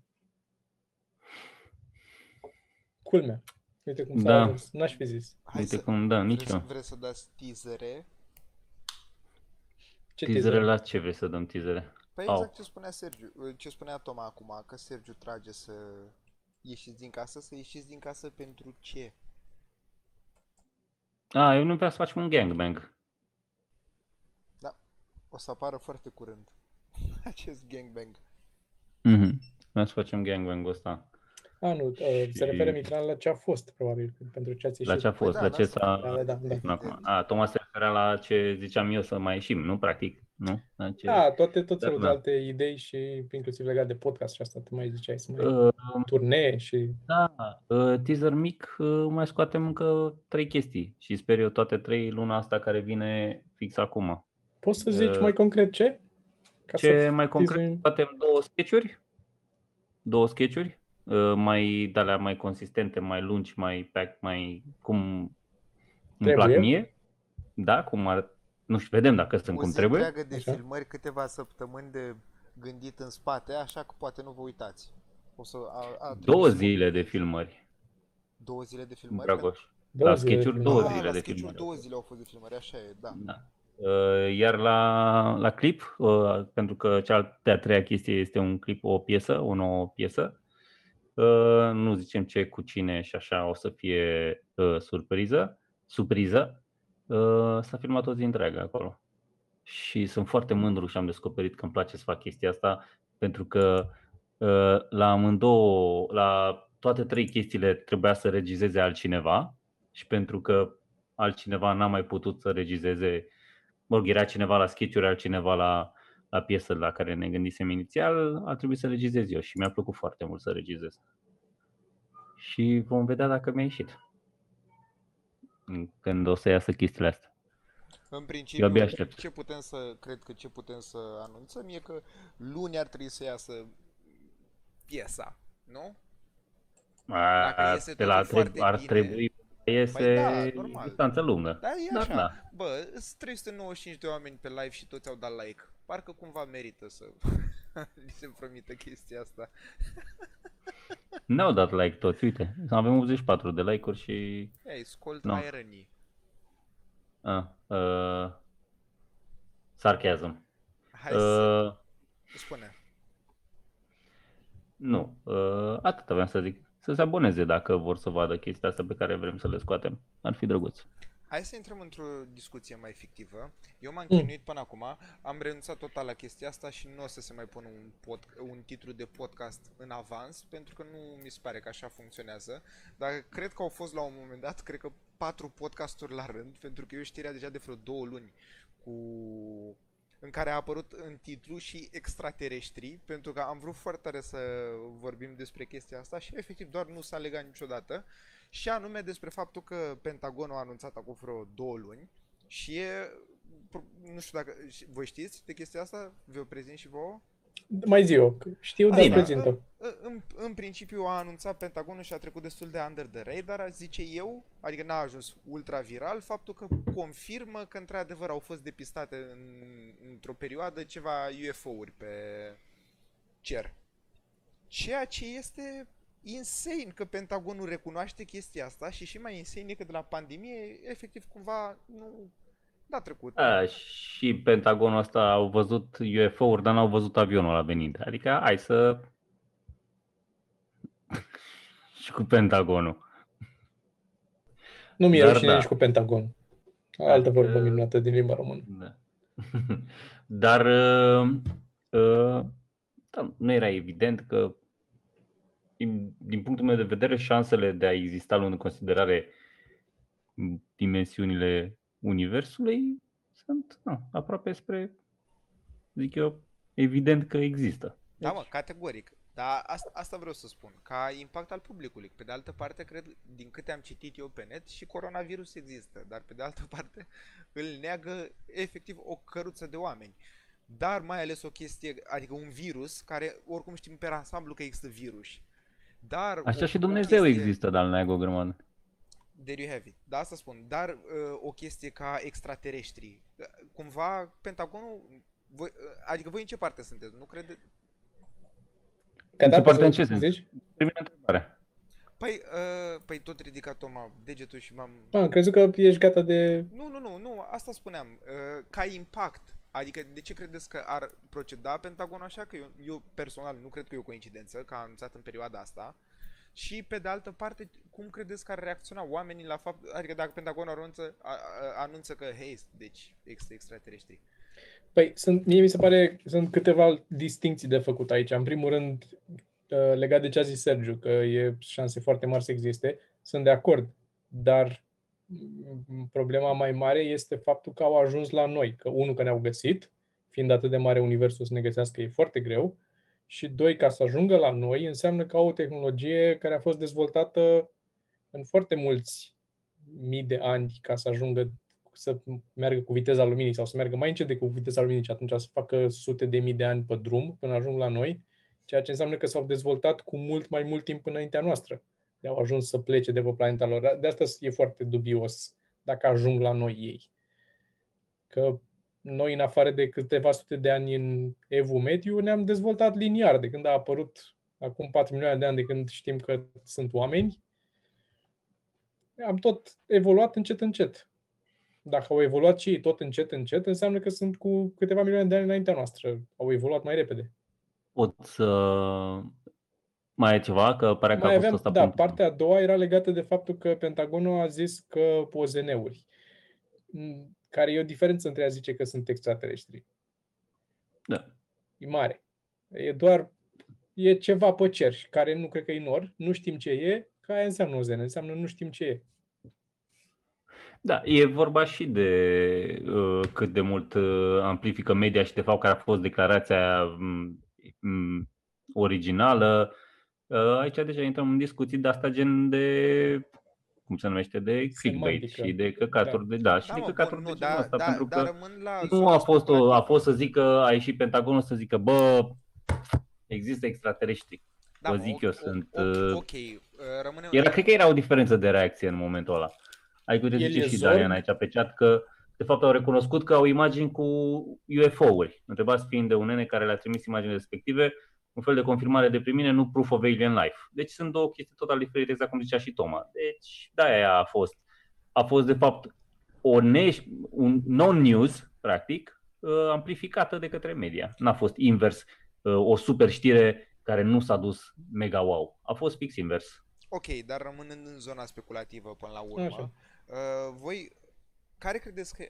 Culmea. Uite cum s-a Da. ajuns. N-aș fi zis. hai Uite să, cum, da, nici vreți, eu. vreți să dați teasere? Ce Teasere teaser? la ce vrei să dăm teasere? Păi Au. exact ce spunea Sergiu, ce spunea Toma acum, că Sergiu trage să ieșiți din casă, să ieșiți din casă pentru ce? A, eu nu vreau să facem un gangbang. O să apară foarte curând acest gangbang. Mhm. Vreau să facem gangbang-ul ăsta. A, nu, uh, se Și- referă Mitran la ce a fost, probabil, pentru ce ați La ieșit. ce a fost, da, la la ce asta. s-a... Da, da, da. până acum. A, Toma se referea la ce ziceam eu să mai ieșim, nu? Practic, nu? La ce... Da, toate, tot Da, felul de da. alte idei și inclusiv legat de podcast și asta, tu mai ziceai să mai Uh, turnee și... Da, uh, teaser mic, uh, mai scoatem încă trei chestii și sper eu toate trei luna asta care vine fix acum. Poți să zici Uh, mai concret ce? Ca Ce să mai concret, teaser- scoatem două sketchuri, două sketchuri, uh, mai de mai consistente, mai lungi, mai pack, mai cum îmi plac Trebuie. mie. Da, cum ar, nu știu, vedem dacă sunt o cum zi trebuie. întreagă de Așa. filmări, câteva săptămâni de gândit în spate, așa că poate nu vă uitați. O să, a, a, trebuie Două să- zile de filmări, Două zile de filmări? Dragoș. două la zile de sketch-uri filmare. două Ah, zile la de sketch-uri filmări. două zile au fost de filmări, așa e, da. Da. Uh, Iar la, la clip, uh, pentru că cea de-a treia chestie este un clip, o piesă, o nouă piesă, uh, nu zicem ce, cu cine și așa o să fie uh, surpriză, surpriză, uh, s-a filmat o zi întreagă acolo. Și sunt foarte mândru și am descoperit că îmi place să fac chestia asta, pentru că uh, la amândouă, la toate trei chestiile trebuia să regizeze altcineva și pentru că altcineva n-a mai putut să regizeze mă rog, era cineva la sketch-uri, altcineva la, la piesă la care ne gândisem inițial, a trebuit să regizez eu și mi-a plăcut foarte mult să regizez. Și vom vedea dacă mi-a ieșit. Când o să iasă chestiile astea. În principiu, Eu abia aștept. ce putem să, cred că ce putem să anunțăm e că luni ar trebui să iasă piesa, nu? Dacă A, iese de la totul foarte ar bine- trebui să iese Păi da, normal. distanță lungă. Da, e Da, așa. da. Bă, sunt 395 de oameni pe live și toți au dat like. Parcă cumva merită să li se promită chestia asta. N-au dat like toți, uite. Avem 84 de like-uri și... Ei, scult Nu. irony. A, uh, sarcasm. Hai să Uh, spune. Nu, uh, atât aveam să zic. Să se aboneze dacă vor să vadă chestia asta pe care vrem să le scoatem. Ar fi drăguț. Hai să intrăm într-o discuție mai fictivă. Eu m-am Mm. chinuit până acum, am renunțat total la chestia asta și nu o să se mai pună un, pod, un titlu de podcast în avans, pentru că nu mi se pare că așa funcționează. Dar cred că au fost la un moment dat, cred că patru podcasturi la rând, pentru că eu știrea deja de vreo două luni cu în care a apărut în titlu și extraterestri, pentru că am vrut foarte tare să vorbim despre chestia asta și efectiv doar nu s-a legat niciodată. Și anume despre faptul că Pentagonul a anunțat acum vreo două luni și e, pro- nu știu dacă, și- voi știți de chestia asta? Vă prezint și vouă? Mai zi eu, știu, dar Bine. prezintă. În, în, în principiu a anunțat Pentagonul și a trecut destul de under the radar, aș zice eu, adică n-a ajuns ultra viral, faptul că confirmă că într-adevăr au fost depistate în, într-o perioadă ceva UFO-uri pe cer. Ceea ce este insane că Pentagonul recunoaște chestia asta și și mai insane e că de la pandemie efectiv cumva nu n-a trecut. A, și Pentagonul ăsta au văzut UFO-uri, dar n-au văzut avionul ăla venind. Adică hai să... și cu Pentagonul. Nu mi-e Dar rușine da. nici cu Pentagon. Altă vorbă Adică- minunată din limba română. Da. Dar uh, uh, da, nu era evident că din, din punctul meu de vedere șansele de a exista luând în considerare dimensiunile universului sunt na, aproape spre, zic eu, evident că există. Da, mă, categoric. Dar asta, asta vreau să spun, ca impact al publicului. Pe de altă parte, cred, din câte am citit eu pe net, și coronavirus există, dar pe de altă parte îl neagă efectiv o căruță de oameni. Dar mai ales o chestie, adică un virus, care oricum știm pe ansamblu că există virus. Dar Așa o- și o Dumnezeu chestie- există, dar îl neagă o grămadă. There you have it. Da, asta spun. Dar uh, o chestie ca extraterestri. Uh, Cumva, Pentagonul... Voi, uh, adică voi în ce parte sunteți? Nu crede... Ca În ce dată parte, să în ce sens? zici? Primul întrebare. Păi, uh, păi tot ridicat Toma degetul și m-am... Ah, am crezut că ești gata de... Nu, nu, nu, nu, asta spuneam. Uh, ca impact Adică de ce credeți că ar proceda Pentagonul așa? Că eu, eu personal nu cred că e o coincidență că a anunțat în perioada asta. Și pe de altă parte, cum credeți că ar reacționa oamenii la fapt, adică dacă Pentagonul anunță, a, a, anunță că, hei, deci, extra, extraterestri. Păi, sunt, mie mi se pare că sunt câteva distinții de făcut aici. În primul rând, uh, legat de ce a zis Sergiu, că e șanse foarte mari să existe, sunt de acord. Dar mm, problema mai mare este faptul că au ajuns la noi. Că unul, că ne-au găsit, fiind atât de mare universul să ne găsească, e foarte greu. Și doi, ca să ajungă la noi, înseamnă că au o tehnologie care a fost dezvoltată în foarte mulți mii de ani ca să ajungă să meargă cu viteza luminii sau să meargă mai încet decât cu viteza luminii și atunci să facă sute de mii de ani pe drum până ajung la noi, ceea ce înseamnă că s-au dezvoltat cu mult mai mult timp înaintea noastră. De au ajuns să plece de pe planeta lor. De asta e foarte dubios dacă ajung la noi ei. Că noi, în afară de câteva sute de ani în evul mediu, ne-am dezvoltat liniar. De când a apărut acum 4 milioane de ani, de când știm că sunt oameni, am tot evoluat încet, încet dacă au evoluat și ei tot încet, încet, înseamnă că sunt cu câteva milioane de ani înaintea noastră. Au evoluat mai repede. Pot să... Mai e ceva? Că pare că mai a fost aveam, asta Da, punctul. partea a doua era legată de faptul că Pentagonul a zis că OZN-uri, care e o diferență între a zice că sunt extraterestri. Da. E mare. E doar, e ceva pe cer, care nu cred că e nor, nu știm ce e, că aia înseamnă OZN, înseamnă nu știm ce e. Da, e vorba și de uh, cât de mult uh, amplifică media și de fapt care a fost declarația um, um, originală. Uh, aici deja intrăm în discuții de asta gen de cum se numește, de clickbait Semantică. și de căcaturi de da, și Da, de mă, căcaturi bun, de nu, genul da, ăsta, da, pentru dar că rămân la nu zona a fost, o, a speculativă. fost să zică, a ieșit Pentagonul să zică, bă, există extraterestri. Da, vă mă, zic ok, eu, ok, sunt, ok, uh, ok, uh, rămâne... Era, cred că era o diferență de reacție în momentul ăla. Adică uite El zice e și Zorg? Daniel aici pe chat că de fapt au recunoscut că au imagini cu UFO-uri. Întrebați fiind de un nene care le-a trimis imaginile respective, un fel de confirmare de primire, nu proof of alien life. Deci sunt două chestii total diferite, exact cum zicea și Toma. Deci, da, aia a fost. A fost, de fapt, o ne- un non-news, practic, uh, amplificată de către media. N-a fost invers, uh, o super știre care nu s-a dus mega wow. A fost fix invers. Ok, dar rămânând în zona speculativă până la urmă, Așa. uh, voi care credeți că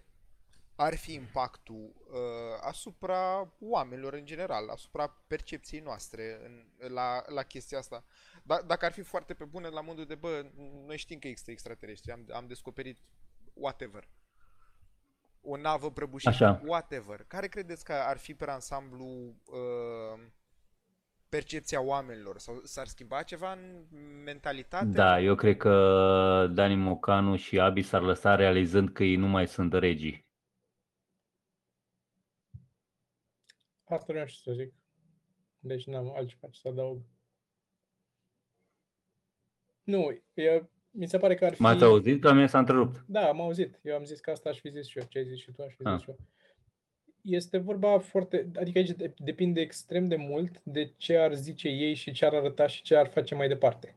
ar fi impactul uh, asupra oamenilor în general, asupra percepției noastre în, la, la chestia asta? Da, dacă ar fi foarte pe bune la modul de, bă, noi știm că există extraterestri, am, am descoperit whatever. O navă prăbușită, Așa. whatever. Care credeți că ar fi pe ansamblu uh, percepția oamenilor? Sau s-ar schimba ceva în mentalitate? Da, eu cred că Dani Mocanu și Abi s-ar lăsa realizând că ei nu mai sunt regii. Asta nu știu să zic. Deci n-am altceva ce să adaug. Nu, e, mi se pare că ar fi... M-ați auzit? Că la mine s-a întrerupt. Da, am auzit. Eu am zis că asta aș fi zis și eu. Ce ai zis și tu, aș fi zis Ah. și eu. Este vorba foarte... Adică aici de- depinde extrem de mult de ce ar zice ei și ce ar arăta și ce ar face mai departe.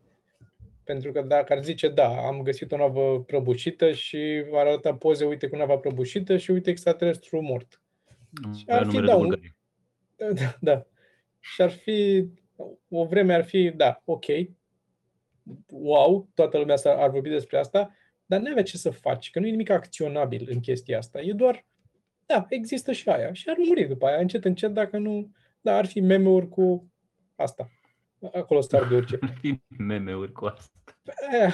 Pentru că dacă ar zice, da, am găsit o navă prăbușită și ar arăta poze, uite cu nava prăbușită și uite extraterestru mort. Avea ar fi, numere da, de un- Bulgaria. Da, da. Și ar fi, o vreme ar fi, da, ok, wow, toată lumea s-ar- ar vorbi despre asta, dar nu avea ce să faci, că nu e nimic acționabil în chestia asta. E doar, da, există și aia. Și ar muri după aia, încet, încet, dacă nu, da, ar fi meme-uri cu asta. Acolo s-ar de orice. Meme-uri cu asta. Aia,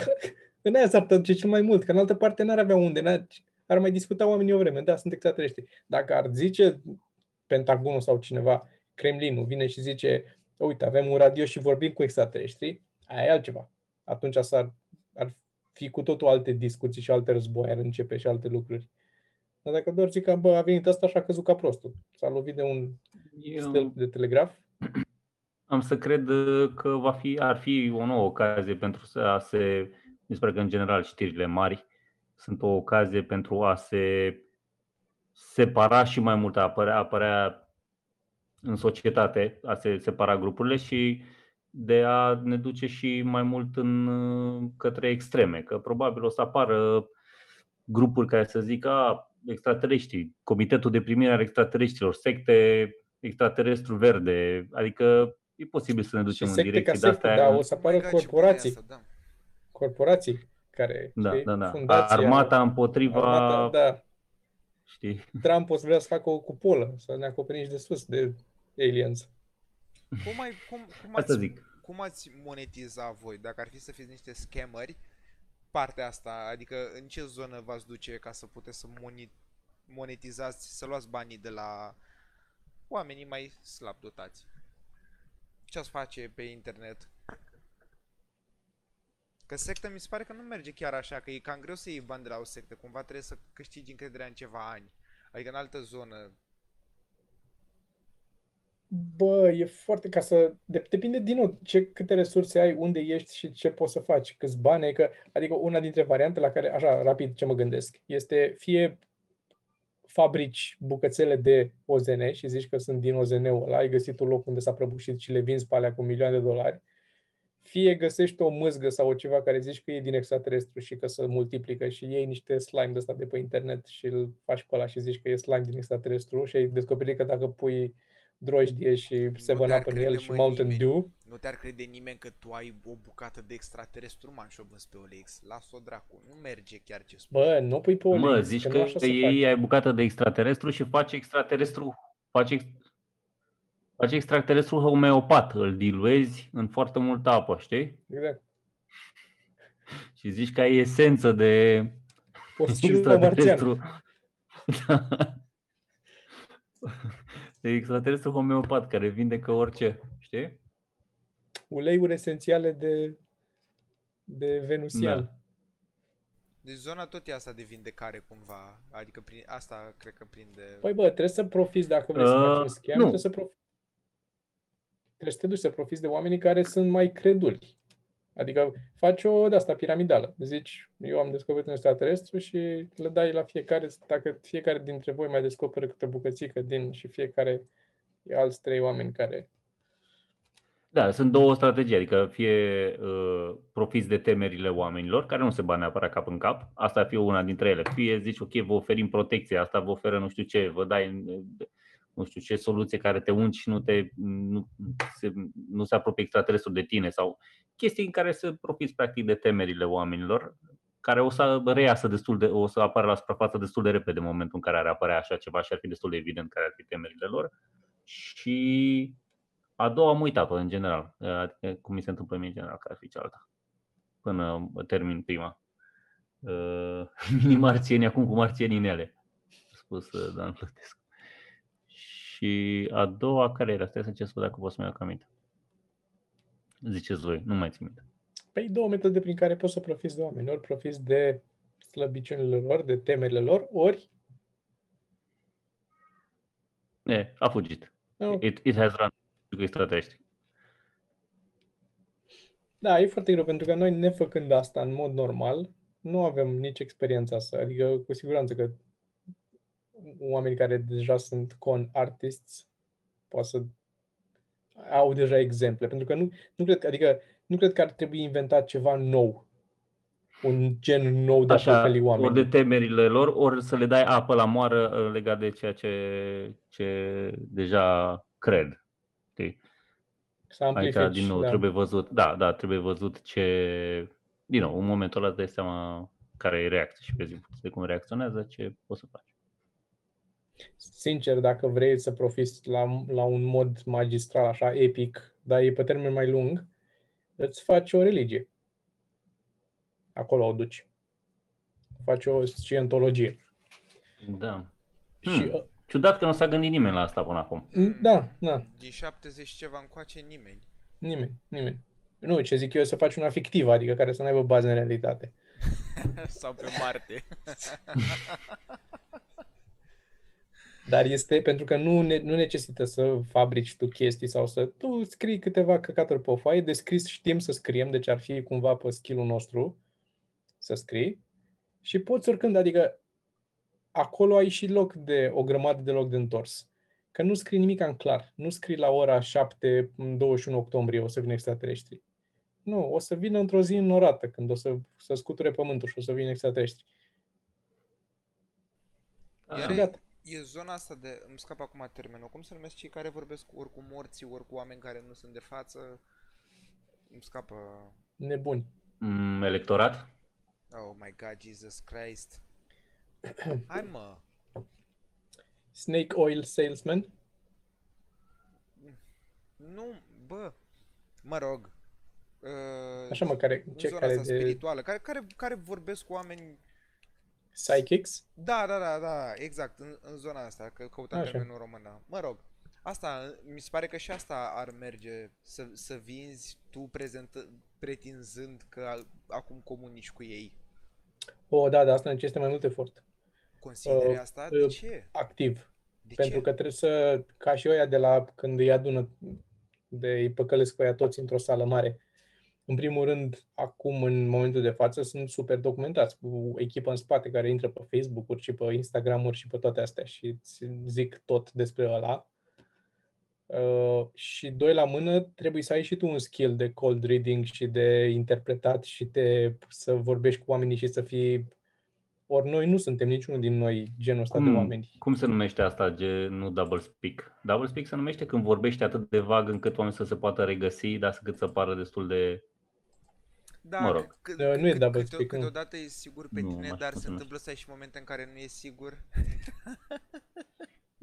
în aia s-ar trăduce cel mai mult, că în altă parte n-ar avea unde, n-ar, ar mai discuta oamenii o vreme, da, sunt extraterestri. Dacă ar zice Pentagonul sau cineva, Kremlinul, vine și zice, uite, avem un radio și vorbim cu extraterestri, aia e altceva. Atunci s-ar, ar fi cu totul alte discuții și alte război, ar începe și alte lucruri. Dar dacă doar zic că, bă, a venit ăsta și a căzut ca prostul, s-a lovit de un stâlp Eu de telegraf, am să cred uh, că va fi, ar fi o nouă ocazie pentru să a se, mi se pare că în general știrile mari sunt o ocazie pentru a se separa și mai mult, a apărea, apărea în societate, a se separa grupurile și de a ne duce și mai mult în, uh, către extreme, că probabil o să apară grupuri care să zică, a, extraterestri, Comitetul de Primire al Extraterestrilor, secte extraterestru verde, adică e posibil să ne ducem în secte direcții ca de secte, astea. da, o să apară Oh my God, ce corporații, bună e asta, da. corporații care, Da, știi, da, da. fundația, Armata împotriva, armata, da, știi, Trump o să vrea să facă o cupolă, să ne acoperiți de sus de aliens. Cum, ai, cum, cum, asta ați, zic. cum ați monetiza voi, dacă ar fi să fiți niște scammeri, partea asta, adică în ce zonă v-ați duce ca să puteți să moni- monetizați, să luați banii de la oamenii mai slab dotați? Ce ați face pe internet? Că sectă mi se pare că nu merge chiar așa, că e cam greu să iei bani de la o sectă, cumva trebuie să câștigi încrederea în ceva ani. Adică în altă zonă. Bă, e foarte ca să... de- Depinde din nou ce, câte resurse ai, unde ești și ce poți să faci, câți bani ai, că, adică una dintre variante la care, așa, rapid, ce mă gândesc, este fie fabrici bucățele de OZN și zici că sunt din OZN-ul ăla, ai găsit un loc unde s-a prăbușit și le vinzi pe alea cu milioane de dolari, fie găsești o mâzgă sau o ceva care zici că e din extraterestru și că se multiplică și iei niște slime de ăsta de pe internet și îl faci pe ăla și zici că e slime din extraterestru și ai descoperit că dacă pui drojdie și Seven te-ar Up în crede, el și mă, Mountain nimeni. Dew, Nu te-ar crede nimeni că tu ai o bucată de extraterestru uman și o vânzi pe OLX. Las-o dracu, nu merge chiar ce spui. bă, nu pui pe OLX, Mă, zici că, că, nu așa se ei face. ai bucată de extraterestru și faci extraterestru, faci, ex, faci extraterestru homeopat, îl diluezi în foarte multă apă, știi? Exact. Și zici că ai esență de Postilul marțian. extraterestru. Da. De extraterestru homeopat care vindecă orice, știi? Uleiuri esențiale de, de venusian. Da. Deci zona tot e asta de vindecare cumva. Adică prin, asta cred că prinde... Păi bă, trebuie să profiți dacă vrei să faci un Uh, scam, nu. trebuie să profiți. Trebuie să te duci să profiți de oamenii care sunt mai creduli. Adică faci o de asta piramidală. Zici, eu am descoperit un extraterestru și le dai la fiecare, dacă fiecare dintre voi mai descoperă câte o bucățică din și fiecare e alți trei oameni care Da, sunt două strategii, adică fie uh, profiți de temerile oamenilor, care nu se bat neapărat cap în cap, asta ar fi una dintre ele, fie zici, ok, vă oferim protecție, asta vă oferă nu știu ce, vă dai uh, nu știu ce soluție care te ungi și nu, te, nu, se, nu se apropie extraterestru de tine sau chestii în care să profiți practic de temerile oamenilor, care o să reiasă destul de, o să apară la suprafață destul de repede în momentul în care ar apărea așa ceva și ar fi destul de evident care ar fi temerile lor. Și a doua am uitat-o în general, adică cum mi se întâmplă mie în general, care ar fi cealaltă, până termin prima. Uh, mini marțieni acum cu marțienii în ele, a spus uh, Dan Plătescu. Și a doua, care era? Stai să încerc să văd dacă pot să-mi iau aminte. Ziceți voi, nu mai țin minte. Păi două metode prin care poți să profiți de oameni. Ori profiți de slăbiciunile lor, de temerile lor, ori E, a fugit. nu, It, it has run cu extraterestri. Da, e foarte greu, pentru că noi, nefăcând asta în mod normal, nu avem nici experiența asta. Adică, cu siguranță că oamenii care deja sunt con artists poate să au deja exemple. Pentru că nu, nu cred că, adică, nu cred că ar trebui inventat ceva nou. Un gen nou de a Așa, păcăli ori de oamenii. temerile lor, ori să le dai apă la moară uh, legat de ceea ce, ce deja cred. Știi? Să amplifici. Aici, din nou, da. trebuie văzut, da, da, trebuie văzut ce, din nou, în momentul ăla îți dai seama care e reacția și vezi de cum reacționează, ce poți să faci. Sincer, dacă vrei să profiți la, la un mod magistral, așa, epic, dar e pe termen mai lung, îți faci o religie. Acolo o duci. Faci o scientologie. Da. Și, Hmm. Ciudat că nu s-a gândit nimeni la asta până acum. uh, da, da, Din 70 și ceva încoace nimeni. nimeni, nimeni. Nu, ce zic eu e să faci una fictivă, adică care să nu aibă bază în realitate. Sau pe Marte. Dar este pentru că nu, ne, nu necesită să fabrici tu chestii sau să... Tu scrii câteva căcaturi pe o foaie, de scris știm să scriem, deci ar fi cumva pe skill-ul nostru să scrii și poți oricând, adică acolo ai și loc de, o grămadă de loc de întors. Că nu scrii nimic în clar. Nu scrii la ora 7, în 21 octombrie, o să vină extraterestri. Nu, o să vină într-o zi înnorată, când o să, să scuture pământul și o să vină extraterestri. Iar Și gata. E zona asta de, îmi scap acum termenul, cum se numesc cei care vorbesc ori cu morții, ori cu oameni care nu sunt de față? Îmi scapă... Nebuni. Mm, electorat? Oh my god, Jesus Christ. Hai mă, Snake oil salesman. nu, bă, mă rog. Uh, Așa mă, care, în ce, zona care asta de spirituală, care, care, care vorbesc cu oameni psychics. Da, da, da, da, exact, în, în zona asta, că căutam Așa. termenul română. Mă rog, asta, mi se pare că și asta ar merge, să, să vinzi tu prezent, pretinzând că a- acum comunici cu ei. O, da, da, asta necesită mai mult efort. Consideri Uh, asta? De uh, ce? Activ. De Pentru ce? că trebuie să, ca și ăia de la când îi adună, de îi păcălesc pe ăia toți într-o sală mare. În primul rând, acum, în momentul de față, sunt super documentați, cu echipă în spate care intră pe Facebook-uri și pe Instagram-uri și pe toate astea și îți zic tot despre ăla. Uh, și doi la mână, trebuie să ai și tu un skill de cold reading și de interpretat și de să vorbești cu oamenii și să fii... Ori noi nu suntem niciunul din noi genul ăsta de Cum, oameni. cum se numește asta, ge, nu double speak? Double speak se numește când vorbești atât de vag încât oamenii să se poată regăsi, dar cât să pară destul de... Da, mă rog. că- Uh, nu e cât- double câte- speak, nu. Câteodată e sigur pe Nu, tine, mă, dar cum se se întâmplă să ai și momente în care nu e sigur.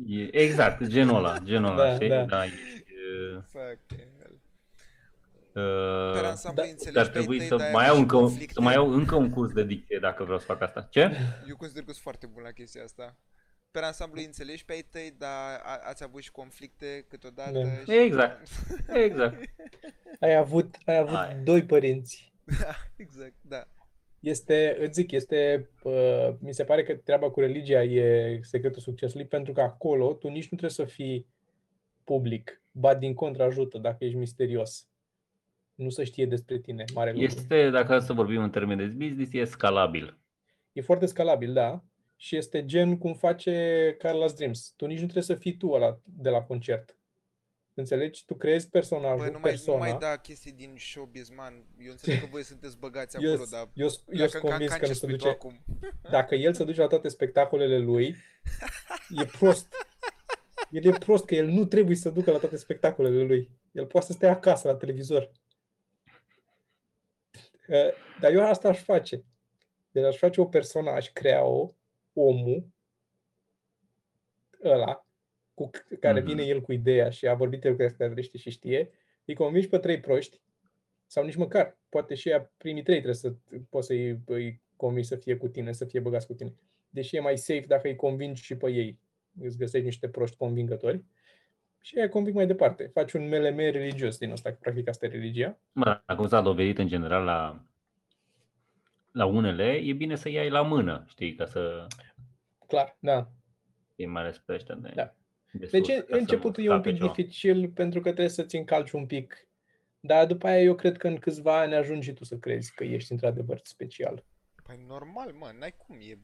E, exact, genul ăla, genul ăla, Da, știi? da. Da, e, Fucking hell. uh, Per ansamblu da, înțelegi dar pe trebuie tăi, să dar ai mai, iau și încă, un- conflicte. să mai iau încă un curs de dicție dacă vreau să fac asta. Ce? Eu consider că sunt foarte bun la chestia asta. Per ansamblu îi înțelegi pe ai tăi, dar a, ați avut și conflicte câteodată. Da. Și... Exact. Exact. Ai avut, ai avut Hai. doi părinți. Da, exact, da. Este, îți zic, este, uh, mi se pare că treaba cu religia e secretul succesului, pentru că acolo tu nici nu trebuie să fii public, ba din contră ajută dacă ești misterios. Nu să știe despre tine, mare lucru. Este, dacă să vorbim în termeni de business, e scalabil. E foarte scalabil, da. Și este gen cum face Carla's Dreams. Tu nici nu trebuie să fii tu ăla de la concert. Înțelegi? Tu creezi personajul, Băi, nu mai, persoana. nu mai da chestii din showbiz, man. Eu înțeleg că voi sunteți băgați eu, acolo, dar... eu, eu Dacă sunt ca- convins ca că nu ce se spui tu duce. acum. Dacă el se duce la toate spectacolele lui, e prost. El e prost că el nu trebuie să ducă la toate spectacolele lui. El poate să stea acasă la televizor. Uh, Dar eu asta aș face. Deci aș face o persoană, aș crea-o, omul ăla, cu c- care Mhm. vine el cu ideea și a vorbit el cu extraterestri și știe, îi convingi pe trei proști, sau nici măcar, poate și ea, primii trei trebuie să poți să-i îi convingi să fie cu tine, să fie băgați cu tine. Deși e mai safe dacă îi convingi și pe ei. Îți găsești niște proști convingători și ei conving mai departe. Faci un MLM religios din ăsta, că practic asta e religia. Mă, acum s-a dovedit în general la, la unele, e bine să iei la mână, știi, ca să Clar, da. fii mai ales pe ăștia de, Da. De Deci sus, în- ca să începutul nu e un scape pic ceva. dificil pentru că trebuie să-ți încalci un pic. Dar după aia eu cred că în câțiva ani ajungi și tu să crezi că ești într-adevăr special. Păi normal, mă, n-ai cum, e...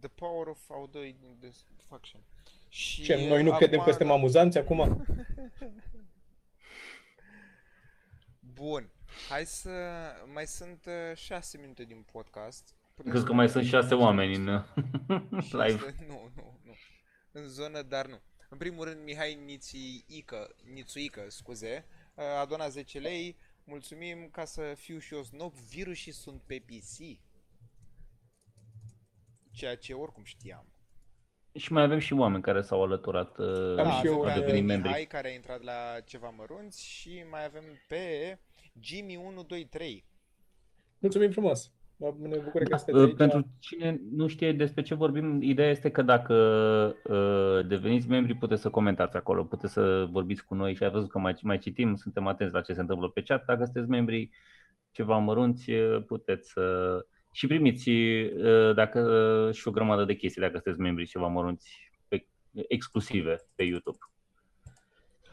The power of auto-faction. Și Ce, noi nu acum, credem că suntem da. amuzanți acum? Bun. Hai să... Mai sunt uh, șase minute din podcast. Putem Crezi să că mai vorbim sunt șase și- oameni în și live. este- Nu, nu, nu. În zonă, dar nu. În primul rând, Mihai Nițiică, Nițuică, scuze, uh, a donat 10 lei. Mulțumim ca să fiu și eu snob. Virusii sunt pe PC. Ceea ce oricum știam. Și mai avem și oameni care s-au alăturat, uh, Am Da, și eu avem de- pe au devenit membri. Mihai care a intrat la ceva mărunți și mai avem pe Jimmy 123. Mulțumim frumos! Mă- Ne bucur că Da, sunteți uh, aici. pentru cine nu știe despre ce vorbim, ideea este că dacă uh, deveniți membri, puteți să comentați acolo, puteți să vorbiți cu noi și ai văzut că mai, mai citim, suntem atenți la ce se întâmplă pe chat. Dacă sunteți membri ceva mărunți, uh, puteți să... și primiți uh, dacă, uh, și o grămadă de chestii dacă sunteți membri ceva mărunți pe, exclusive pe YouTube.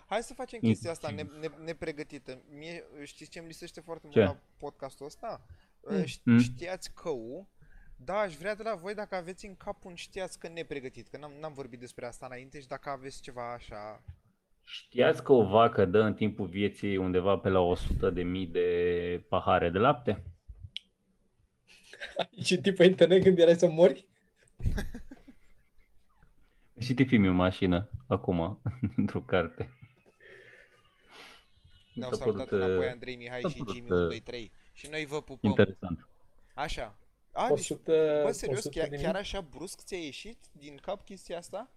Hai să facem Mm. chestia asta ne, ne, nepregătită. Mie, știți ce îmi lisește foarte Ce? mult la podcastul ăsta? Mm. Ș- Mm. Știați că da, aș vrea de la voi dacă aveți în cap un știați că nepregătit, că n-am, n-am vorbit despre asta înainte și dacă aveți ceva așa... Știați că o vacă dă în timpul vieții undeva pe la 100 de mii de pahare de lapte? Și tipul internet când erai să mori? Și te filmi o mașină acum, într-o carte. Ne-au S-a salutat părut, înapoi uh, Andrei Mihai s-a și părut, Jimmy uh, 123. Și noi vă pupăm. Interesant. Așa. A, deci, 100, bă, serios, 100 chiar, de chiar mii? așa brusc ți-a ieșit din cap chestia asta?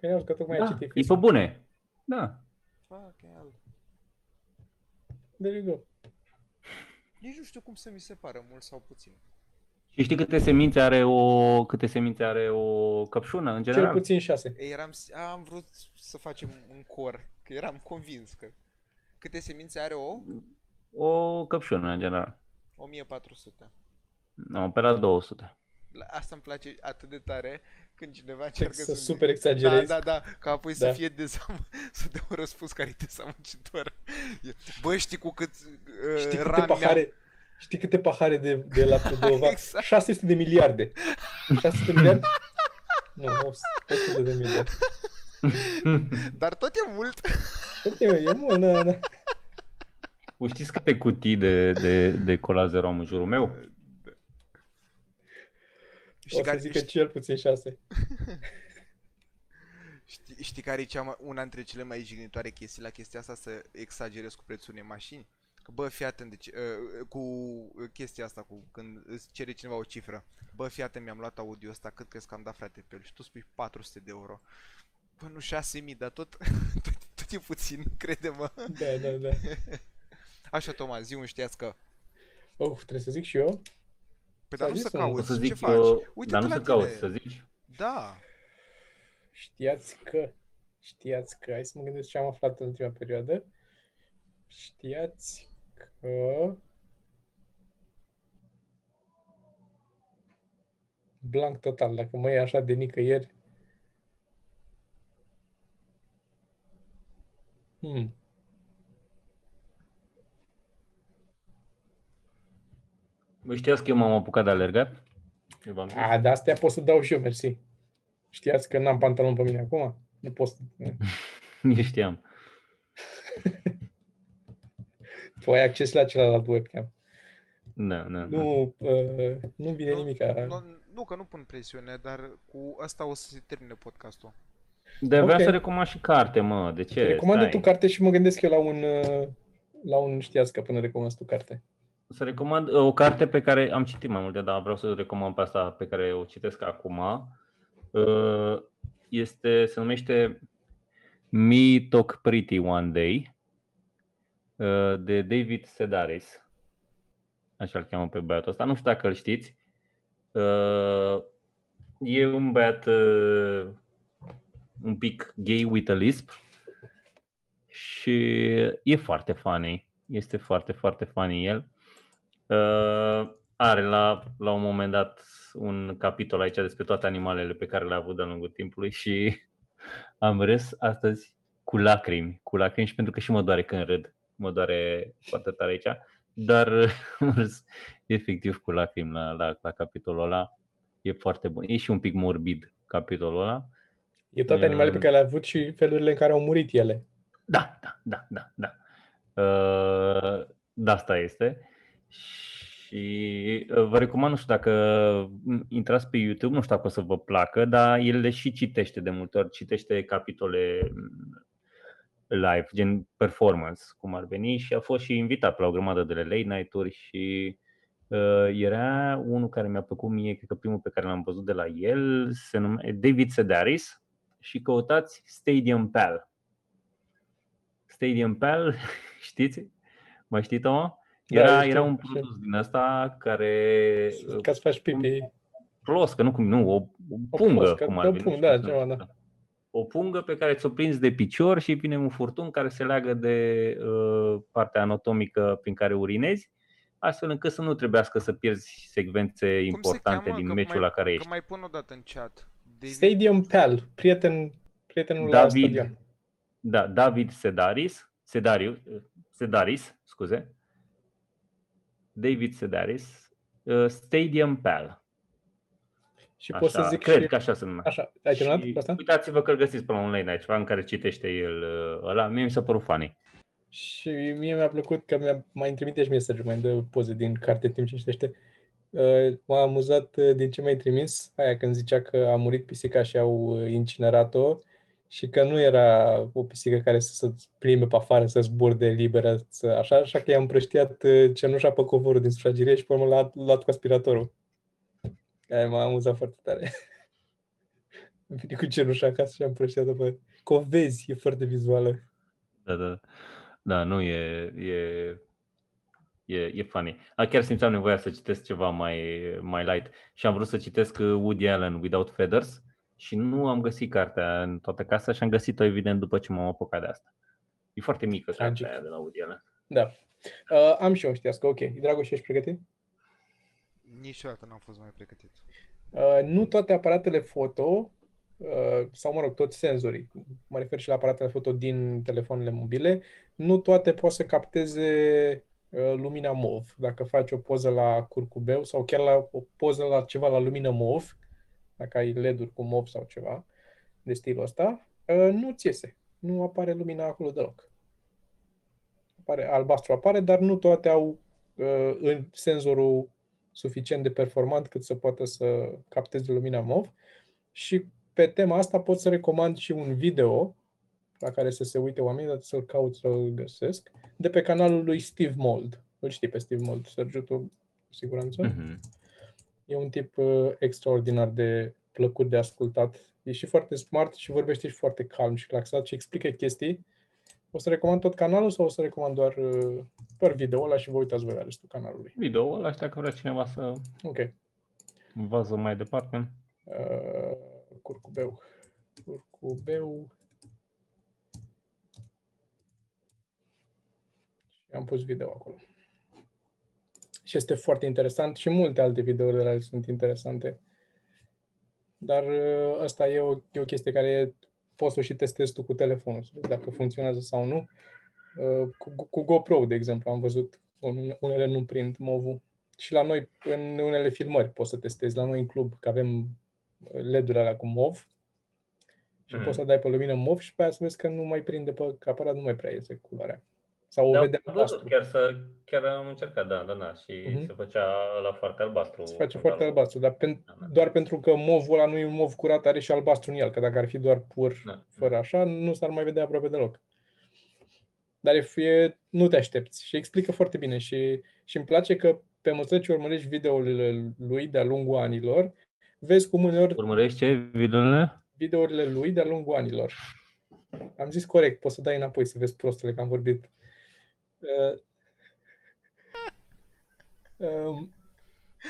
Păi am că tocmai Da, ai citit e pe fisul. bune. Da. Fuck hell. There you go. Nici nu știu cum să mi se pară, mult sau puțin. Și știi câte semințe are o, câte semințe are o căpșună în Cel general? puțin 6. Eram, s- am vrut să facem un cor, că eram convins că... Câte semințe are o? O căpșună în general. 1400. Nu, pe la 200. La- Asta îmi place atât de tare când cineva încearcă Să să... super Da, exagerezi. da, da, ca apoi să Da. fie dezam... să dea un răspuns care e dezamăgitor. E, Bă, știi cu cât uh, Știi câte ran mi-am- pahare, știi câte pahare de, de la Tudova? Exact. 600 de miliarde. 600 de miliarde? Nu, 100 de miliarde. Dar tot e mult. Tot e, e mult, na, na. O știți câte cutii de, de, de cola zero am în jurul meu? Știi O să care, zic că cel puțin 6. știi, știi care e cea mai, una dintre cele mai jignitoare chestii la chestia asta să exagerez cu prețul unei mașini? Că, bă, fii atent, deci, uh, cu chestia asta, cu când îți cere cineva o cifră. Bă, fii atent, mi-am luat audio ăsta, cât crezi că am dat frate pe el? Și tu spui 400 de euro. Bă, nu 6000, dar tot, tot, tot e puțin, crede-mă. Da, da, da. Așa, Toma, zi un știați că... Oh, trebuie să zic și eu? Păi, dar S-a nu zis să sau nu? O cauți, să ce zic faci? eu, Uite dar nu la să tine. cauți, să zici. Da. Știați că, știați că, hai să mă gândesc ce am aflat în ultima perioadă. Știați că blank total, dacă mă iei așa de nicăieri. Hmm. Știați că eu m-am apucat de alergat? Eu v-am zis? A, de astea pot să dau și eu, mersi. Știați că n-am pantalon pe mine acum? Nu pot să... Eu știam. Tu ai acces la celălalt webcam. Da, da, da. Nu, uh, nu vine Nu, nimic. Nu, nu, că nu pun presiune, dar cu asta o să se termine podcastul. De vreau Ok. să recomand și carte, mă. De ce? Recomandă Stai. tu carte și mă gândesc eu la un, uh, la un știați că până recomand tu carte. Să recomand uh, o carte pe care am citit mai multe, dar vreau să recomand pe asta pe care o citesc acum. Uh, Este, se numește Me Talk Pretty One Day uh, de David Sedaris. Așa îl cheamă pe băiatul ăsta. Nu știu dacă îl știți. Uh, E un băiat uh, un pic gay with a lisp și e foarte funny. Este foarte, foarte funny el. Uh, are la, la un moment dat un capitol aici despre toate animalele pe care le-a avut de-a lungul timpului și am râs astăzi cu lacrimi, cu lacrimi și pentru că și mă doare când râd, mă doare foarte tare aici, dar am râs efectiv cu lacrimi la, la, la capitolul ăla. E foarte bun. E și un pic morbid capitolul ăla. E toate Uh, animalele pe care le-a avut și felurile în care au murit ele. Da, da, da, da, da. Uh, de asta este. Și uh, vă recomand, nu știu dacă mm, intrați pe YouTube, nu știu dacă o să vă placă, dar el le și citește de multe ori, citește capitole mm, live, gen performance, cum ar veni, și a fost și invitat la o grămadă de late night-uri și uh, era unul care mi-a plăcut mie, cred că primul pe care l-am văzut de la el, se numește David Sedaris și căutați Stadium Pal. Stadium Pal, știți? Mai știți, Toma? Da, Era, știu, era un știu. produs din asta care Ca să faci pipi. ploscă, nu cum, nu, o, o O pungă, ploscă, cum da, ar veni. pung, nu da, știu cum ceva, se da. numește. O pungă pe care ți-o prinzi de picior și vine un furtun care se leagă de uh, partea anatomică prin care urinezi, astfel încât să nu trebuiască să pierzi secvențe importante din Că meciul mai, la care Că ești. mai pun o dată în chat. David, Stadium Pal, prieten, prietenul la David, stadion. da, David Sedaris, Sedariu, Sedaris, scuze, David Sedaris, uh, Stadium Pal. Și pot să Așa, zic cred și... că așa se numește. Așa, ai terminat Și cu asta? Uitați-vă că îl găsiți pe online aici, ceva în care citește el uh, ăla. Mie mi s-a părut funny. Și mie mi-a plăcut că mi-a, mai trimite și mie Sergiu, mai îmi dă poze din carte timp ce citește. Uh, M-a amuzat uh, din ce mi-ai trimis, aia când zicea că a murit pisica și au uh, incinerat-o și că nu era o pisică care să se plimbe pe afară, să zburde liberă, să, așa, așa că i-am împrăștiat uh, cenușa pe covorul din sufragerie și pe urmă l-a luat cu aspiratorul. Aia m-a amuzat foarte tare. Am venit cu cenușa acasă și am împrăștiat-o pe... Că o vezi, e foarte vizuală. Da, da. Da, nu, e, e, e, e funny. A, chiar simțeam nevoia să citesc ceva mai, mai light și am vrut să citesc uh, Woody Allen Without Feathers și nu am găsit cartea în toată casa și am găsit-o evident după ce m-am apucat de asta. E foarte mică Tragic. cartea aia de la Woody Allen. Da. Uh, am și eu știască, ok. Dragoș, ești pregătit? Niciodată n-am fost mai pregătit. Uh, nu toate aparatele foto, uh, sau mă rog, toți senzorii, mă refer și la aparatele foto din telefoanele mobile, nu toate pot să capteze uh, lumina MOV. Dacă faci o poză la curcubeu sau chiar la o poză la ceva la lumină MOV, dacă ai LED-uri cu MOV sau ceva de stilul ăsta, uh, nu ți iese. Nu apare lumina acolo deloc. Apare, albastru apare, dar nu toate au uh, în senzorul suficient de performant cât să poată să capteze lumina MOV. Și pe tema asta pot să recomand și un video la care să se uite oamenii, dar să-l caut să-l găsesc, de pe canalul lui Steve Mold. Îl știi pe Steve Mold, Sergiu, tu, cu siguranță? Mhm. E un tip uh, extraordinar de plăcut de ascultat. E și foarte smart și vorbește și foarte calm și relaxat și explică chestii. O să recomand tot canalul sau o să recomand doar, uh, doar video ăla și vă uitați voi la restul canalului? Video-ul ăla, dacă vrea cineva să Ok. vază mai departe. Uh, curcubeu. Curcubeu. Și am pus video acolo. Și este foarte interesant și multe alte videouri de la el sunt interesante. Dar uh, asta e o, e o chestie care poți să o și testezi tu cu telefonul, să vezi dacă funcționează sau nu. Uh, Cu, cu GoPro, de exemplu, am văzut un- unele nu prind MOV-ul. Și la noi, în unele filmări, poți să testezi. La noi în club, că avem LED-urile alea cu MOV și Mhm. poți să dai pe lumină MOV și pe aia să vezi că nu mai prinde pe că aparat, nu mai prea iese culoarea. Sau o Da, vedem am văzut, albastru. chiar, să, chiar am încercat, da, da, da, și Mhm. se făcea la foarte albastru. Se face când foarte am- albastru, dar pen, Da, da. doar pentru că MOV-ul ăla nu e un MOV curat, are și albastru în el, că dacă ar fi doar pur Da. fără așa, nu s-ar mai vedea aproape deloc. Dar e, e, nu te aștepți și explică foarte bine și, și îmi place că pe măsură ce urmărești videourile lui de-a lungul anilor, vezi cum uneori Urmărești ce? Videourile? videourile lui de-a lungul anilor. Am zis corect, poți să dai înapoi să vezi prostele că am vorbit. Uh, um,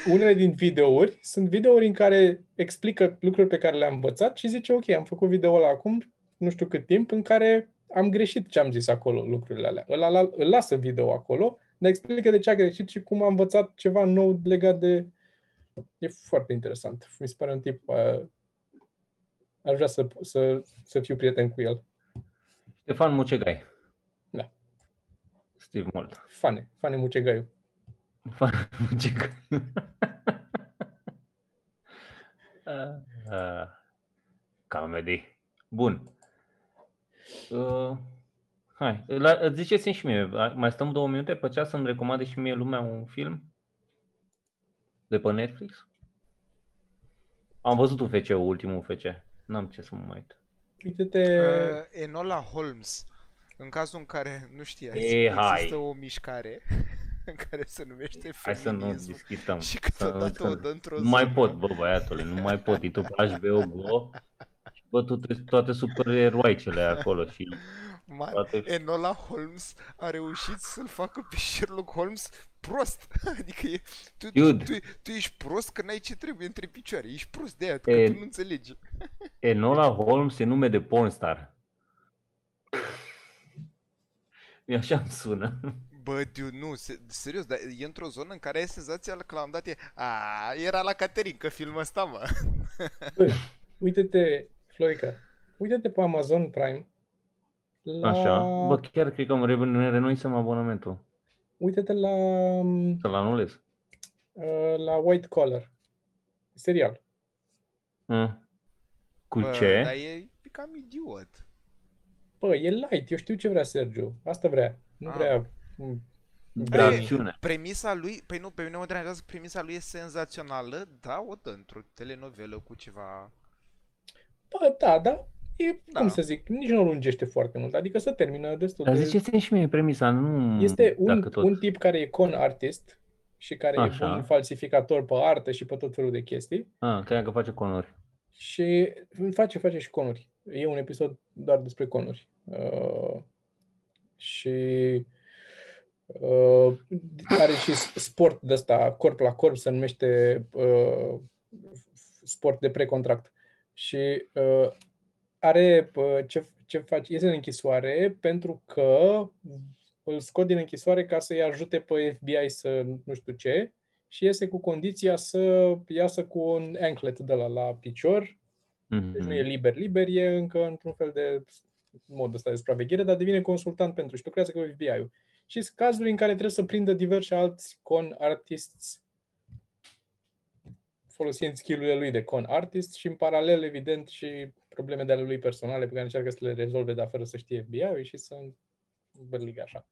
unele din videouri sunt videouri în care explică lucruri pe care le-am învățat și zice, ok, am făcut video ăla acum, nu știu cât timp, în care am greșit ce am zis acolo, lucrurile alea. Îl, îl, îl lasă video acolo, dar explică de ce a greșit și cum a învățat ceva nou legat de... E foarte interesant. Mi se pare un tip... Uh, aș vrea să, să, să fiu prieten cu el. Ștefan Mucegai. Da. Steve Mold. Fane, Fane Mucegaiu. Ștefan Mucegai. uh, comedy. Bun. Uh, hai, la, ziceți-mi și mie, mai stăm două minute pe ceas să-mi recomande și mie lumea un film de pe Netflix? Am văzut UFC, ultimul UFC. N-am ce să mă mai uit. Uite-te... Uh, Enola Holmes, în cazul în care nu știați, Ei, există hai. o mișcare în care se numește Hai să nu feminism discutăm. și Să- câteodată o să- dă într-o Nu mai zonă. pot, bă, băiatule, nu mai pot. E tu pe HBO Go și bă, toate, toate supereroicele acolo și Man, toate... Enola Holmes a reușit să-l facă pe Sherlock Holmes prost. Adică e, tu, tu, Dude. tu, tu ești prost că n-ai ce trebuie între picioare. Ești prost de aia, că E- tu nu înțelegi. Enola Holmes e nume de pornstar. E așa îmi sună. Bă, dude, nu, se, serios, dar e într-o zonă în care ai senzația că la un dat e A, era la Caterinca filmul ăsta, mă. Bă, uite-te, Florica, uite-te pe Amazon Prime. La... Așa. Bă, chiar cred că îmi re- ne renoisem abonamentul. Uite-te la, Să-l anulez. uh, la White Collar. Serial. Mm. Cu Bă, ce? Dar e, e cam idiot. Bă, e light, eu știu ce vrea Sergiu. Asta vrea. Nu Ah. vrea... mm, De Da. acțiune. Premisa lui, păi nu, pe mine mă deranjează, că premisa lui e senzațională, da, o dă într-o telenovelă cu ceva... Bă, da, da, e, Da. cum să zic, nici nu lungește foarte mult, adică se termină destul Dar de... ziceți-mi și mie premisa, nu Este un, dacă tot. un tip care e con artist și care Așa. e un falsificator pe artă și pe tot felul de chestii Ah, cred că face conuri. și face, face și conuri. E un episod doar despre conuri. Uh, și uh, are și sport de ăsta, corp la corp, se numește uh, sport de precontract. Și uh, are uh, ce, ce face, iese în închisoare pentru că îl scot din închisoare ca să-i ajute pe FBI să nu știu ce și iese cu condiția să iasă cu un anklet de la la picior deci nu e Mhm. liber, liber, e încă într-un fel de mod ăsta de supraveghere, dar devine consultant pentru și lucrează cu FBI-ul. Și sunt cazuri în care trebuie să prindă diversi alți con artists folosind skill-urile lui de con artist și în paralel, evident, și probleme de ale lui personale pe care încearcă să le rezolve, dar fără să știe FBI-ul și să bărligă așa.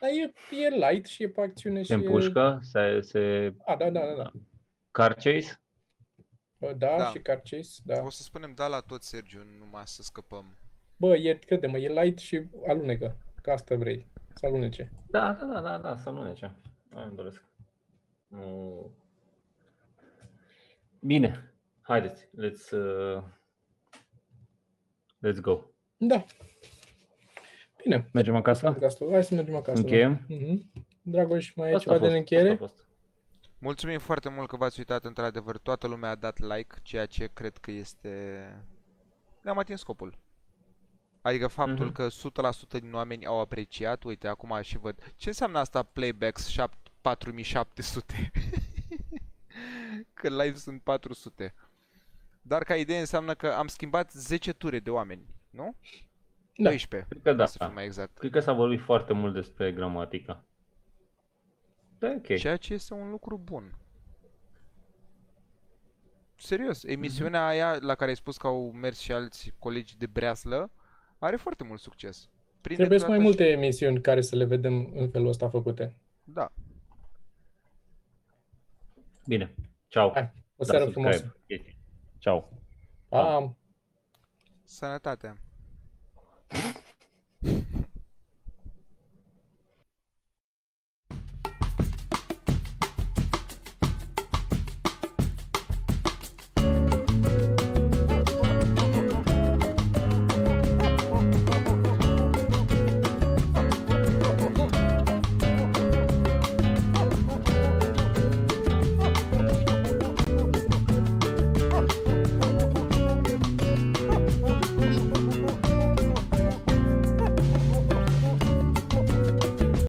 Dar e, e light și e pe acțiune și Se e... împușcă, se, se A, da, da, da, da. car chase? Da, Da. da. și car chase, da. O să spunem da la tot, Sergiu, numai să scăpăm. Bă, e, crede-mă, e light și alunecă. Ca asta vrei, să alunece. Da, da, da, da, da, să nu nece. Aia îmi doresc. Nu... Bine, haideți, let's, uh, let's go. Da. Bine, Mergem acasă? podcastul. Hai să mergem acasă. Încheiem? Da. Mhm. Dragoș, mai e Asta ceva a de fost, în încheiere? asta a fost. Mulțumim foarte mult că v-ați uitat într-adevăr. Toată lumea a dat like, ceea ce cred că este... Ne-am atins scopul. Adică faptul Mhm. că 100% din oameni au apreciat, uite, acum și văd. Ce înseamnă asta playbacks 7, 4700? că live sunt 400. Dar ca idee înseamnă că am schimbat 10 ture de oameni, nu? Da. 12, Cred că da. să fiu mai exact. Cred că s-a vorbit foarte mult despre gramatică. Da, ok. Ceea ce este un lucru bun. Serios, emisiunea aia la care ai spus că au mers și alți colegi de breaslă are foarte mult succes. Prinde Trebuie mai toată- multe emisiuni care să le vedem în felul ăsta făcute. Da. Bine. Ciao. Hai, o Da, seară subscribe. frumoasă. Chestii. Ciao. Pa! Sănătate.